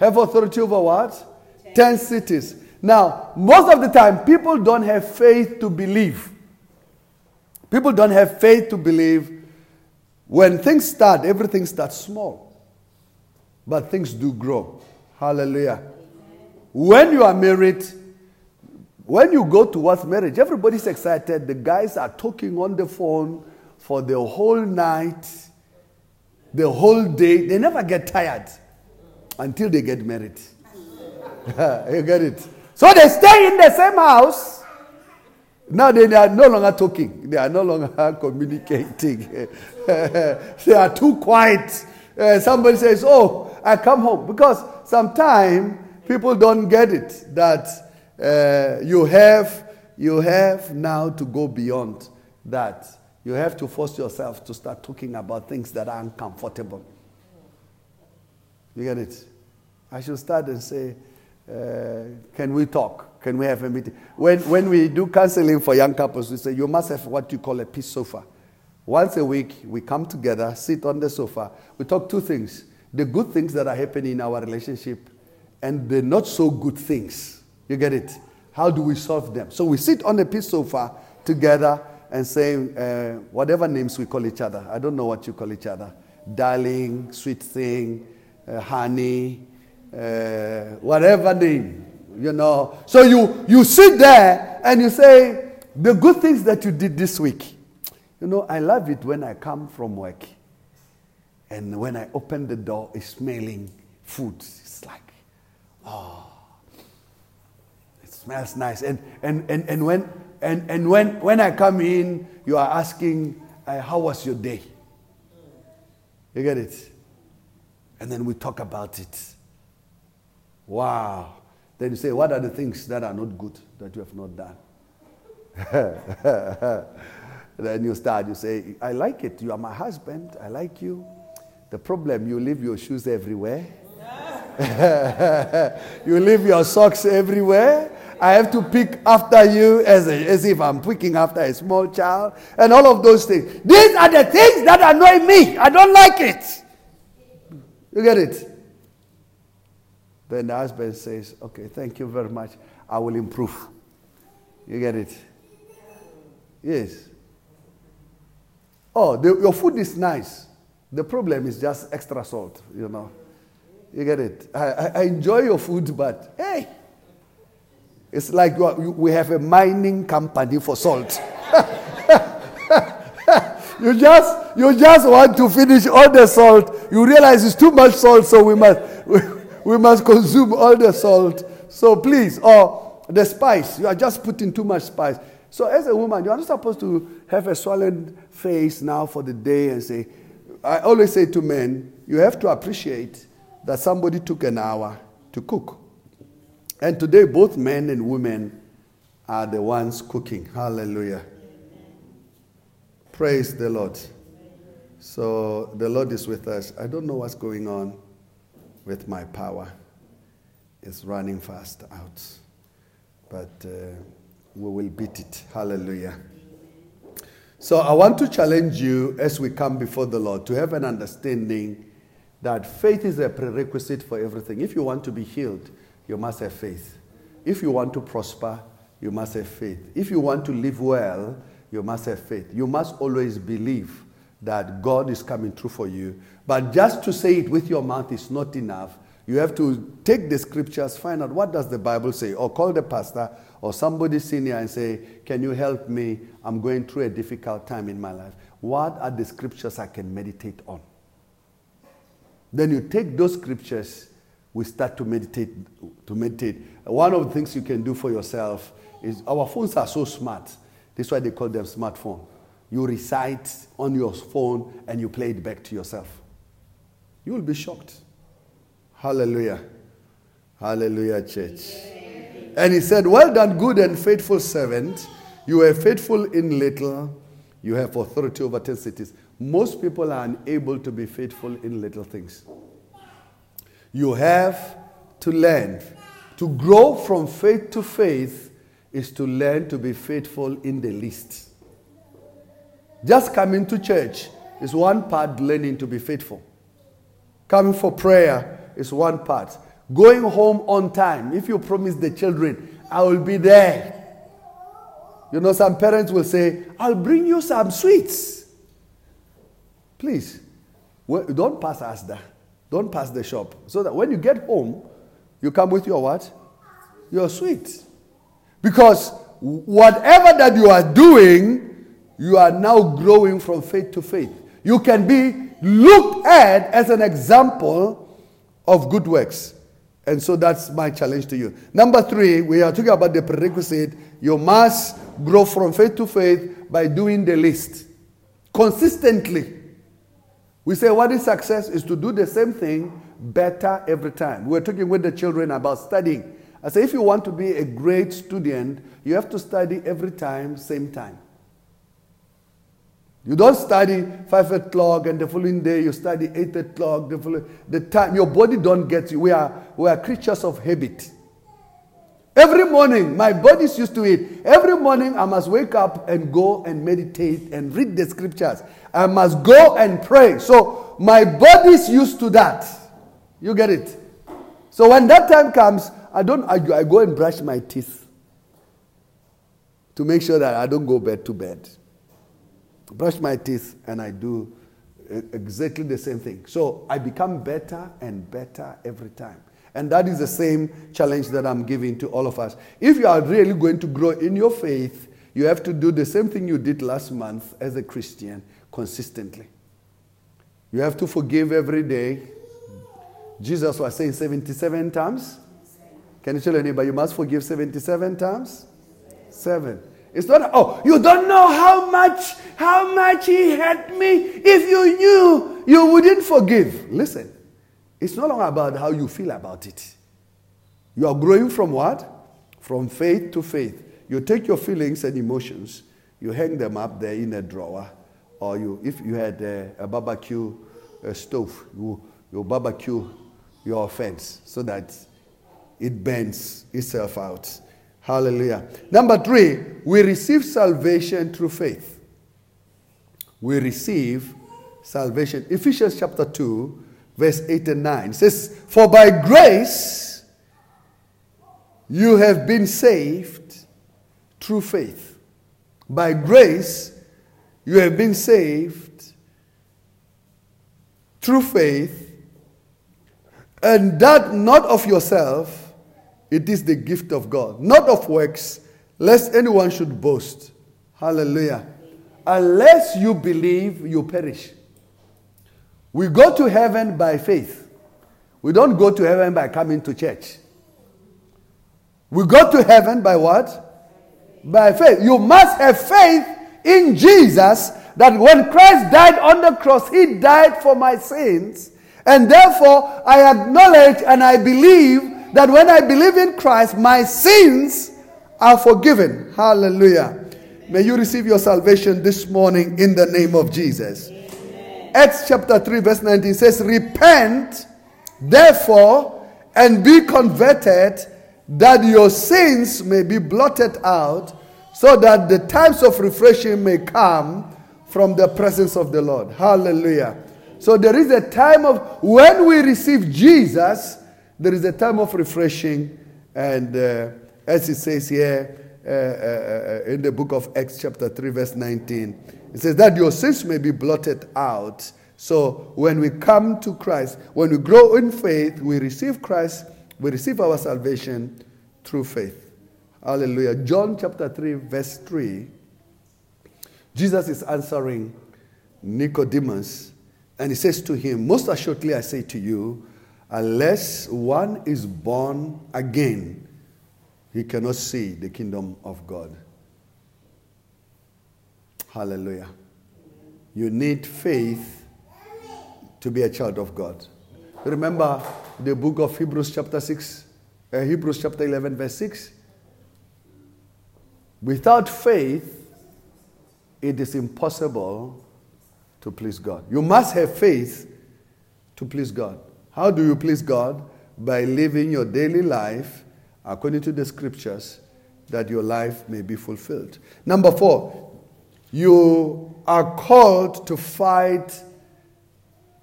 Have authority over what? 10 cities. Now, most of the time, people don't have faith to believe. People don't have faith to believe. When things start, everything starts small. But things do grow. Hallelujah. When you are married, when you go towards marriage, everybody's excited. The guys are talking on the phone for the whole night, the whole day. They never get tired until they get married. you get it? So they stay in the same house. Now they are no longer talking, they are no longer communicating. they are too quiet. Uh, somebody says, Oh, I come home. Because sometimes people don't get it that uh, you have you have now to go beyond that. You have to force yourself to start talking about things that are uncomfortable. You get it? I should start and say, Can we talk? Can we have a meeting? When, when we do counseling for young couples, we say, You must have what you call a peace sofa. Once a week, we come together, sit on the sofa. We talk two things the good things that are happening in our relationship and the not so good things. You get it? How do we solve them? So we sit on the peace sofa together and say uh, whatever names we call each other. I don't know what you call each other. Darling, sweet thing, uh, honey, uh, whatever name, you know. So you, you sit there and you say the good things that you did this week. You know, I love it when I come from work and when I open the door, it's smelling food. It's like, oh, it smells nice. And, and, and, and, when, and, and when, when I come in, you are asking, uh, how was your day? You get it? And then we talk about it. Wow. Then you say, what are the things that are not good that you have not done? then you start, you say, I like it. You are my husband. I like you. The problem, you leave your shoes everywhere. you leave your socks everywhere. I have to pick after you as, a, as if I'm picking after a small child, and all of those things. These are the things that annoy me. I don't like it. You get it? Then the husband says, Okay, thank you very much. I will improve. You get it? Yes. Oh, the, your food is nice. The problem is just extra salt, you know. You get it? I, I enjoy your food, but hey, it's like are, we have a mining company for salt. you just you just want to finish all the salt. You realize it's too much salt, so we must we, we must consume all the salt. So please, or the spice, you are just putting too much spice. So as a woman, you are not supposed to have a swollen face now for the day and say, I always say to men, you have to appreciate that somebody took an hour to cook. And today, both men and women are the ones cooking. Hallelujah. Praise the Lord. So the Lord is with us. I don't know what's going on with my power. is running fast out. But uh, we will beat it. Hallelujah. So I want to challenge you as we come before the Lord to have an understanding that faith is a prerequisite for everything. If you want to be healed, you must have faith. If you want to prosper, you must have faith. If you want to live well, you must have faith. You must always believe that God is coming through for you. But just to say it with your mouth is not enough. You have to take the scriptures, find out what does the Bible say, or call the pastor or somebody senior and say, Can you help me? I'm going through a difficult time in my life. What are the scriptures I can meditate on? Then you take those scriptures, we start to meditate. To meditate. One of the things you can do for yourself is our phones are so smart. That's why they call them smartphone. You recite on your phone and you play it back to yourself. You will be shocked. Hallelujah. Hallelujah, church. And he said, Well done, good and faithful servant. You are faithful in little, you have authority over 10 cities. Most people are unable to be faithful in little things. You have to learn. To grow from faith to faith is to learn to be faithful in the least. Just coming to church is one part learning to be faithful. Coming for prayer is one part. Going home on time. If you promise the children, I will be there. You know, some parents will say, I'll bring you some sweets. Please, don't pass us that. Don't pass the shop. So that when you get home, you come with your what? Your sweet. Because whatever that you are doing, you are now growing from faith to faith. You can be looked at as an example of good works. And so that's my challenge to you. Number three, we are talking about the prerequisite. You must grow from faith to faith by doing the list consistently. We say what is success is to do the same thing better every time. We're talking with the children about studying. I say if you want to be a great student, you have to study every time, same time. You don't study five o'clock and the following day you study eight o'clock. The, the time your body don't get you. We are we are creatures of habit. Every morning, my body's used to it. Every morning, I must wake up and go and meditate and read the scriptures. I must go and pray. So my body's used to that. You get it? So when that time comes, I don't I, I go and brush my teeth to make sure that I don't go bed to bed brush my teeth, and I do uh, exactly the same thing. So I become better and better every time. And that is the same challenge that I'm giving to all of us. If you are really going to grow in your faith, you have to do the same thing you did last month as a Christian consistently. You have to forgive every day. Jesus was saying 77 times. Can you tell anybody you must forgive 77 times? Seven. It's not, oh, you don't know how much, how much he hurt me. If you knew, you wouldn't forgive. Listen, it's no longer about how you feel about it. You are growing from what? From faith to faith. You take your feelings and emotions, you hang them up there in a drawer, or you, if you had a, a barbecue a stove, you, you barbecue your offense so that it bends itself out. Hallelujah. Number three, we receive salvation through faith. We receive salvation. Ephesians chapter 2, verse 8 and 9 says, For by grace you have been saved through faith. By grace you have been saved through faith, and that not of yourself it is the gift of God, not of works, lest anyone should boast. Hallelujah. Unless you believe, you perish. We go to heaven by faith. We don't go to heaven by coming to church. We go to heaven by what? By faith. You must have faith in Jesus that when Christ died on the cross, he died for my sins. And therefore, I acknowledge and I believe that when I believe in Christ, my sins are forgiven. Hallelujah. May you receive your salvation this morning in the name of Jesus. Amen. Acts chapter 3, verse 19 says, Repent, therefore, and be converted, that your sins may be blotted out, so that the times of refreshing may come from the presence of the Lord. Hallelujah. So there is a time of when we receive Jesus, there is a time of refreshing, and uh, as it says here uh, uh, uh, in the book of Acts, chapter 3, verse 19, it says that your sins may be blotted out. So when we come to Christ, when we grow in faith, we receive Christ, we receive our salvation through faith. Hallelujah. John chapter 3, verse 3, Jesus is answering Nicodemus, and he says to him, Most assuredly I say to you, Unless one is born again, he cannot see the kingdom of God. Hallelujah. You need faith to be a child of God. Remember the book of Hebrews, chapter 6, uh, Hebrews, chapter 11, verse 6? Without faith, it is impossible to please God. You must have faith to please God. How do you please God? By living your daily life according to the scriptures that your life may be fulfilled. Number four, you are called to fight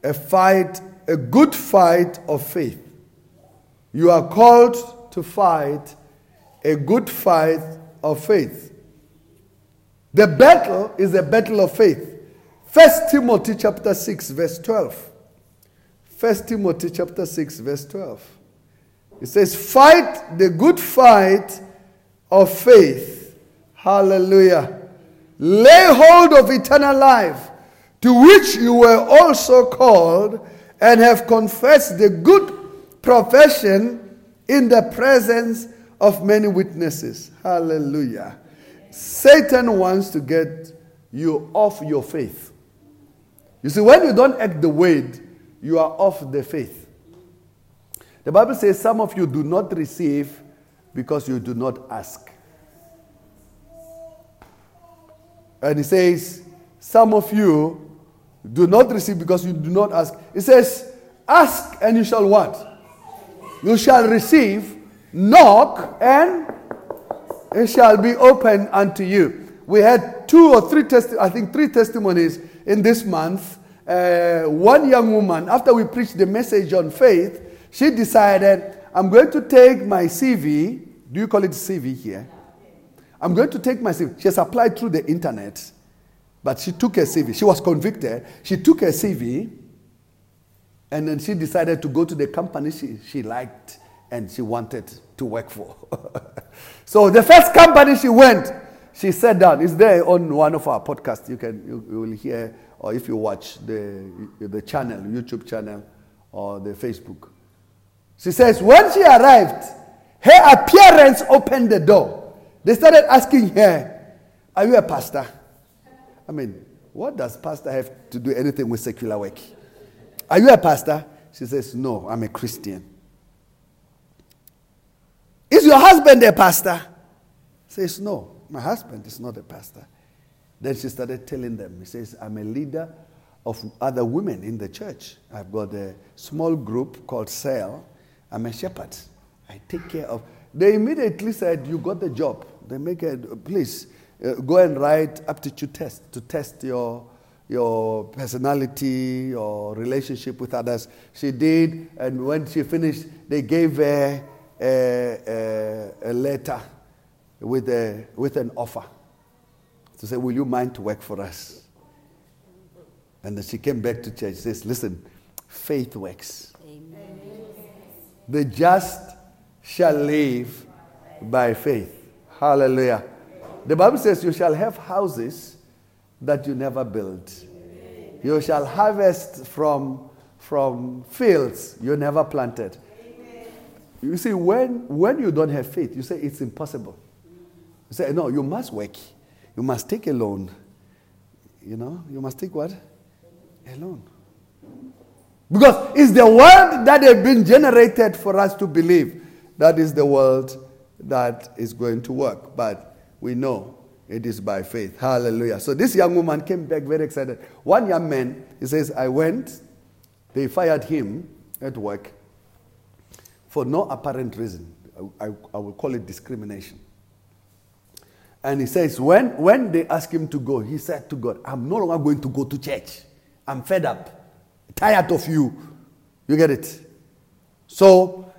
a fight, a good fight of faith. You are called to fight a good fight of faith. The battle is a battle of faith. First Timothy chapter 6 verse 12. First Timothy chapter 6 verse 12. It says fight the good fight of faith. Hallelujah. Lay hold of eternal life to which you were also called and have confessed the good profession in the presence of many witnesses. Hallelujah. Satan wants to get you off your faith. You see, when you don't act the word, you are off the faith. The Bible says some of you do not receive because you do not ask. And it says, some of you do not receive because you do not ask. It says, Ask and you shall what? You shall receive, knock, and it shall be open unto you. We had two or three testi- I think three testimonies in this month. Uh, one young woman, after we preached the message on faith, she decided, I'm going to take my CV. Do you call it CV here? I'm going to take my CV. She has applied through the internet but she took her CV. She was convicted. She took her CV and then she decided to go to the company she, she liked and she wanted to work for. so the first company she went, she sat down. It's there on one of our podcasts. You can you, you will hear, or if you watch the, the channel, YouTube channel, or the Facebook. She says, when she arrived, her appearance opened the door. They started asking her, Are you a pastor? I mean, what does pastor have to do anything with secular work? Are you a pastor? She says, No, I'm a Christian. Is your husband a pastor? Says, No, my husband is not a pastor. Then she started telling them, He says, I'm a leader of other women in the church. I've got a small group called Cell. I'm a shepherd. I take care of. They immediately said, You got the job. They make it, please uh, go and write aptitude test to test your your personality, your relationship with others. She did, and when she finished, they gave her a, a, a letter with, a, with an offer to say, Will you mind to work for us? And then she came back to church. Says, Listen, faith works. Amen. The just shall live by faith. Hallelujah. The Bible says, You shall have houses that you never built. You shall harvest from, from fields you never planted. You see, when, when you don't have faith, you say it's impossible. You say, No, you must work. You must take a loan. You know, you must take what? A loan. Because it's the world that has been generated for us to believe that is the world that is going to work. But we know it is by faith. Hallelujah. So this young woman came back very excited. One young man, he says, I went, they fired him at work for no apparent reason. I, I, I will call it discrimination. And he says, when, when they asked him to go, he said to God, I'm no longer going to go to church. I'm fed up, tired of you. You get it? So,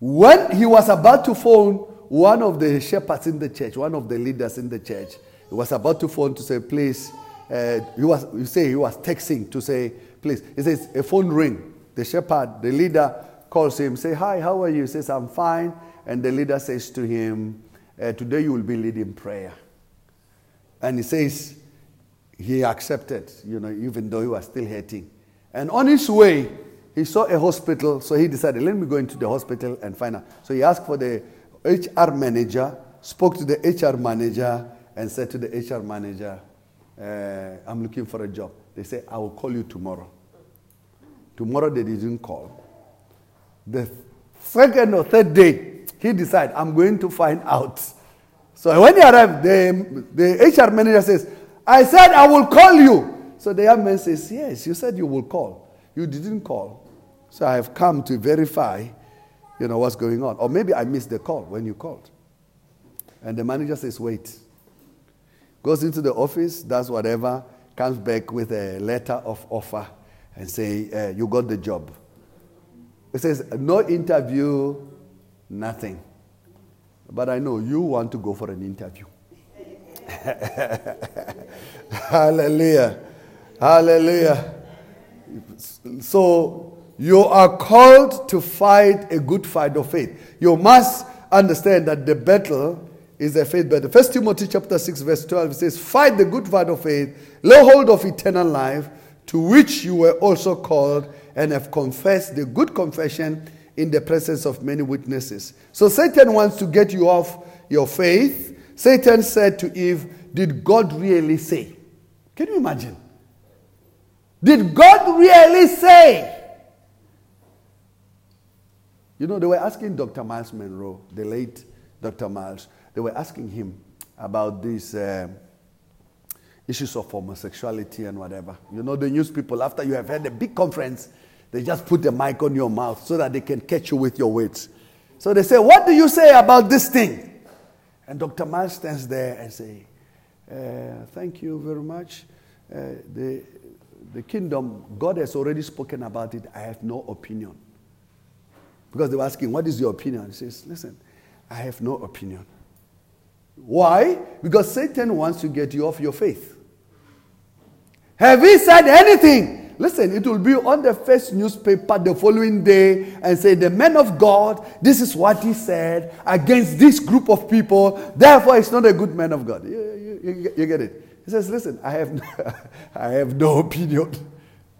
when he was about to phone one of the shepherds in the church, one of the leaders in the church, he was about to phone to say, please, uh, he was, you say he was texting to say, please. He says, a phone ring. The shepherd, the leader calls him, say, hi, how are you? He says, I'm fine. And the leader says to him, uh, today you will be leading prayer. And he says, he accepted, you know, even though he was still hurting. And on his way, he saw a hospital, so he decided, let me go into the hospital and find out. So he asked for the HR manager spoke to the HR manager and said to the HR manager, uh, I'm looking for a job. They say, I will call you tomorrow. Tomorrow they didn't call. The second or third day, he decided, I'm going to find out. So when he arrived, the, the HR manager says, I said I will call you. So the young man says, Yes, you said you will call. You didn't call. So I have come to verify you know what's going on. Or maybe I missed the call when you called. And the manager says, wait. Goes into the office, does whatever, comes back with a letter of offer and say, uh, you got the job. It says, no interview, nothing. But I know you want to go for an interview. Hallelujah. Hallelujah. So you are called to fight a good fight of faith. You must understand that the battle is a faith battle. First Timothy chapter 6, verse 12 says, Fight the good fight of faith, lay hold of eternal life, to which you were also called and have confessed the good confession in the presence of many witnesses. So Satan wants to get you off your faith. Satan said to Eve, Did God really say? Can you imagine? Did God really say? You know, they were asking Dr. Myles Munroe, the late Dr. Myles, they were asking him about these uh, issues of homosexuality and whatever. You know, the news people, after you have had a big conference, they just put the mic on your mouth so that they can catch you with your words. So they say, What do you say about this thing? And Dr. Myles stands there and say, uh, Thank you very much. Uh, the, the kingdom, God has already spoken about it. I have no opinion. Because they were asking, What is your opinion? He says, Listen, I have no opinion. Why? Because Satan wants to get you off your faith. Have he said anything? Listen, it will be on the first newspaper the following day and say, The man of God, this is what he said against this group of people. Therefore, it's not a good man of God. You, you, you get it? He says, Listen, I have, no, I have no opinion.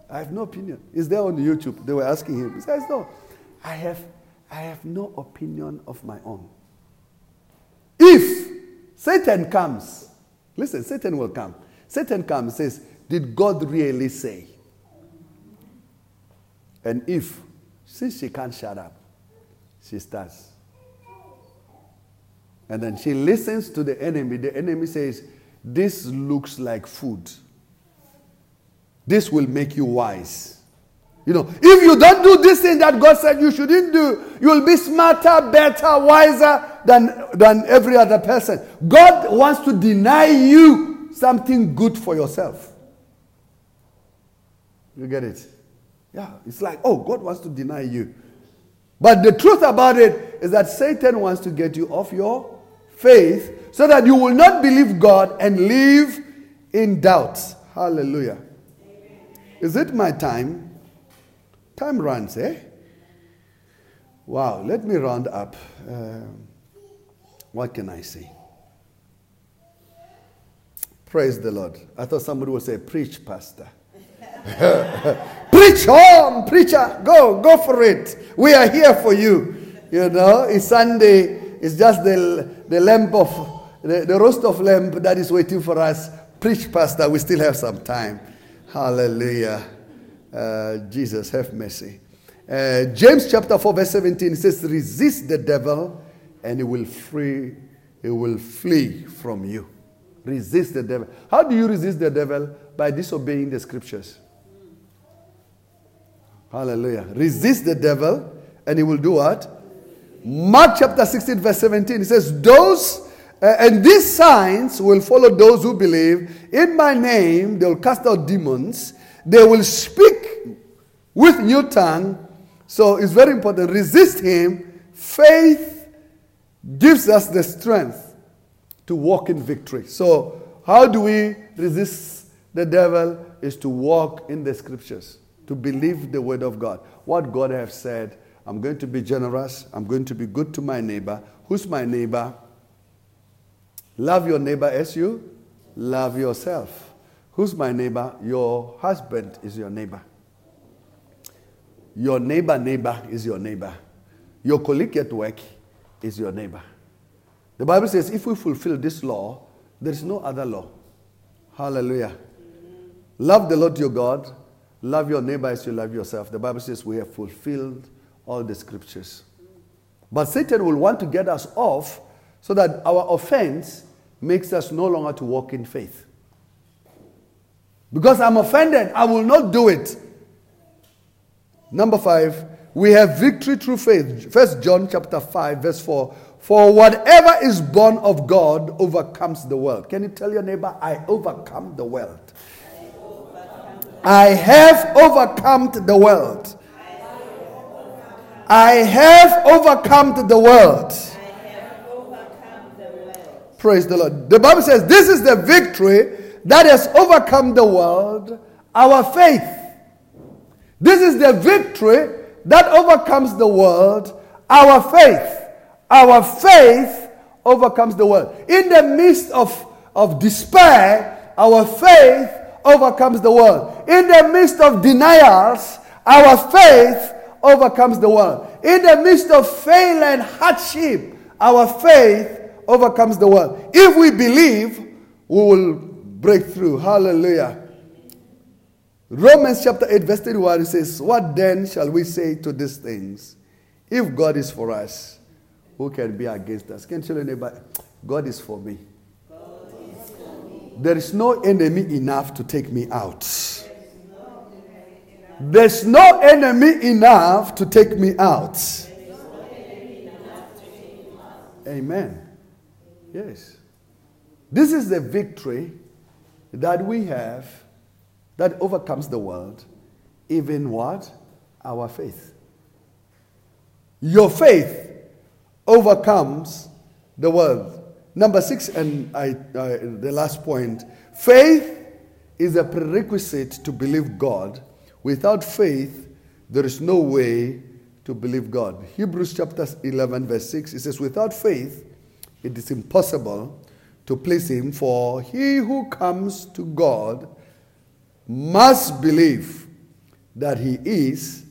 I have no opinion. It's there on YouTube. They were asking him. He says, No, I have, I have no opinion of my own. If Satan comes, listen, Satan will come. Satan comes says, Did God really say? And if, since she can't shut up, she starts. And then she listens to the enemy. The enemy says, This looks like food. This will make you wise. You know, if you don't do this thing that God said you shouldn't do, you'll be smarter, better, wiser than, than every other person. God wants to deny you something good for yourself. You get it? Yeah, it's like, oh, God wants to deny you. But the truth about it is that Satan wants to get you off your faith so that you will not believe God and live in doubt. Hallelujah. Is it my time? Time runs, eh? Wow, let me round up. Uh, what can I say? Praise the Lord. I thought somebody would say, Preach, Pastor. preach on, preacher. Go, go for it. We are here for you. You know, it's Sunday. It's just the, the lamp of, the, the roast of lamp that is waiting for us. Preach, Pastor. We still have some time. Hallelujah. Uh, Jesus, have mercy. Uh, James chapter 4, verse 17 says, Resist the devil and he will free, he will flee from you. Resist the devil. How do you resist the devil? By disobeying the scriptures. Hallelujah. Resist the devil and he will do what? Mark chapter 16, verse 17. It says, Those uh, and these signs will follow those who believe. In my name, they will cast out demons. They will speak with new tongue. So it's very important. Resist him. Faith gives us the strength to walk in victory. So, how do we resist the devil? Is to walk in the scriptures, to believe the word of God. What God has said. I'm going to be generous. I'm going to be good to my neighbor. Who's my neighbor? Love your neighbor as you love yourself. Who's my neighbor? Your husband is your neighbor. Your neighbor, neighbor is your neighbor. Your colleague at work is your neighbor. The Bible says if we fulfill this law, there is no other law. Hallelujah. Love the Lord your God. Love your neighbor as you love yourself. The Bible says we have fulfilled all the scriptures. But Satan will want to get us off so that our offense makes us no longer to walk in faith. Because I'm offended, I will not do it. Number five, we have victory through faith. First John chapter 5, verse 4. For whatever is born of God overcomes the world. Can you tell your neighbor, I overcome the world? I have overcome the world. I have overcome the world. Praise the Lord. The Bible says, This is the victory that has overcome the world, our faith. This is the victory that overcomes the world, our faith. Our faith overcomes the world. In the midst of, of despair, our faith overcomes the world. In the midst of denials, our faith overcomes the world. In the midst of fail and hardship, our faith overcomes the world. If we believe, we will break through. Hallelujah. Romans chapter 8, verse 31 says, What then shall we say to these things? If God is for us, who can be against us? Can you tell anybody, God is for me. There is no enemy enough to take me out. There's no enemy enough to take me out. Amen. Yes. This is the victory that we have that overcomes the world, even what? Our faith. Your faith overcomes the world. Number six, and I, the last point faith is a prerequisite to believe God. Without faith, there is no way to believe God. Hebrews chapter 11, verse 6, it says, Without faith, it is impossible to please Him, for he who comes to God must believe that He is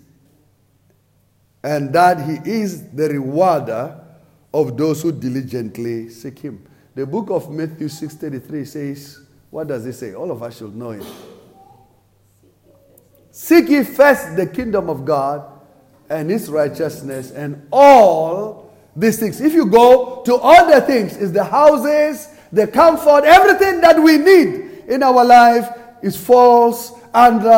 and that He is the rewarder of those who diligently seek Him. The book of Matthew 6:33 says, what does it say? All of us should know it. Seek ye first the kingdom of God and his righteousness, and all these things. If you go to all the things, is the houses, the comfort, everything that we need in our life is falls under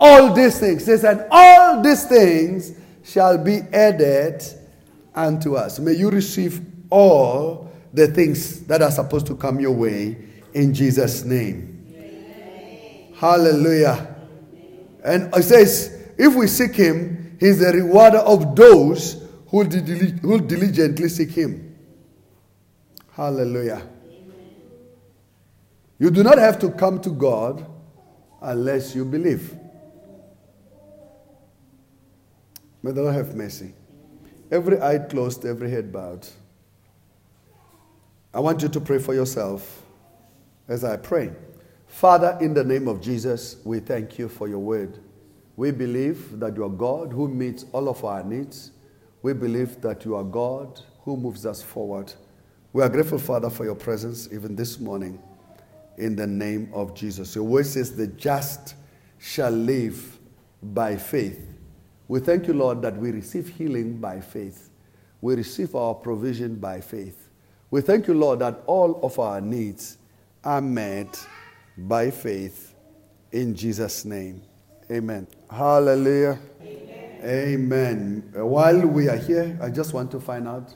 all these things. It says, and all these things shall be added unto us. May you receive all the things that are supposed to come your way in Jesus' name. Amen. Hallelujah. And it says, if we seek him, he's the rewarder of those who, who diligently seek him. Hallelujah. You do not have to come to God unless you believe. May the Lord have mercy. Every eye closed, every head bowed. I want you to pray for yourself as I pray. Father, in the name of Jesus, we thank you for your word. We believe that you are God who meets all of our needs. We believe that you are God who moves us forward. We are grateful, Father, for your presence even this morning in the name of Jesus. Your word says, The just shall live by faith. We thank you, Lord, that we receive healing by faith. We receive our provision by faith. We thank you, Lord, that all of our needs are met by faith in Jesus' name. Amen. Hallelujah. Amen. Amen. While we are here, I just want to find out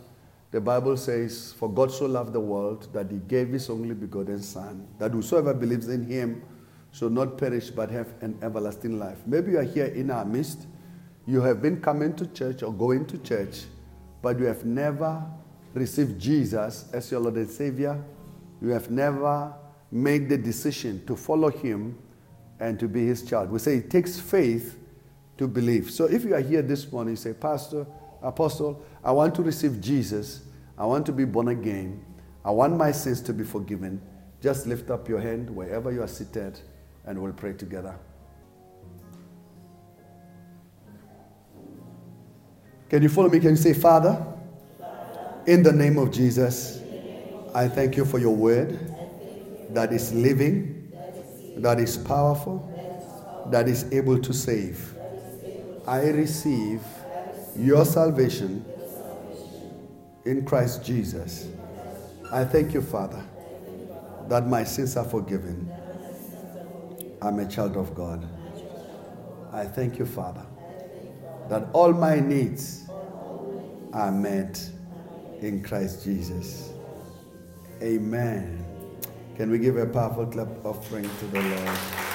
the Bible says, For God so loved the world that he gave his only begotten Son, that whosoever believes in him shall not perish but have an everlasting life. Maybe you are here in our midst. You have been coming to church or going to church, but you have never received Jesus as your Lord and Savior. You have never made the decision to follow him and to be his child. We say it takes faith to believe. So if you are here this morning, you say, Pastor, Apostle, I want to receive Jesus. I want to be born again. I want my sins to be forgiven. Just lift up your hand wherever you are seated and we'll pray together. Can you follow me? Can you say, Father, in the name of Jesus, I thank you for your word that is living, that is powerful, that is able to save. I receive your salvation in Christ Jesus. I thank you, Father, that my sins are forgiven. I'm a child of God. I thank you, Father, that all my needs are met in Christ Jesus. Amen. Can we give a powerful clap offering to the Lord?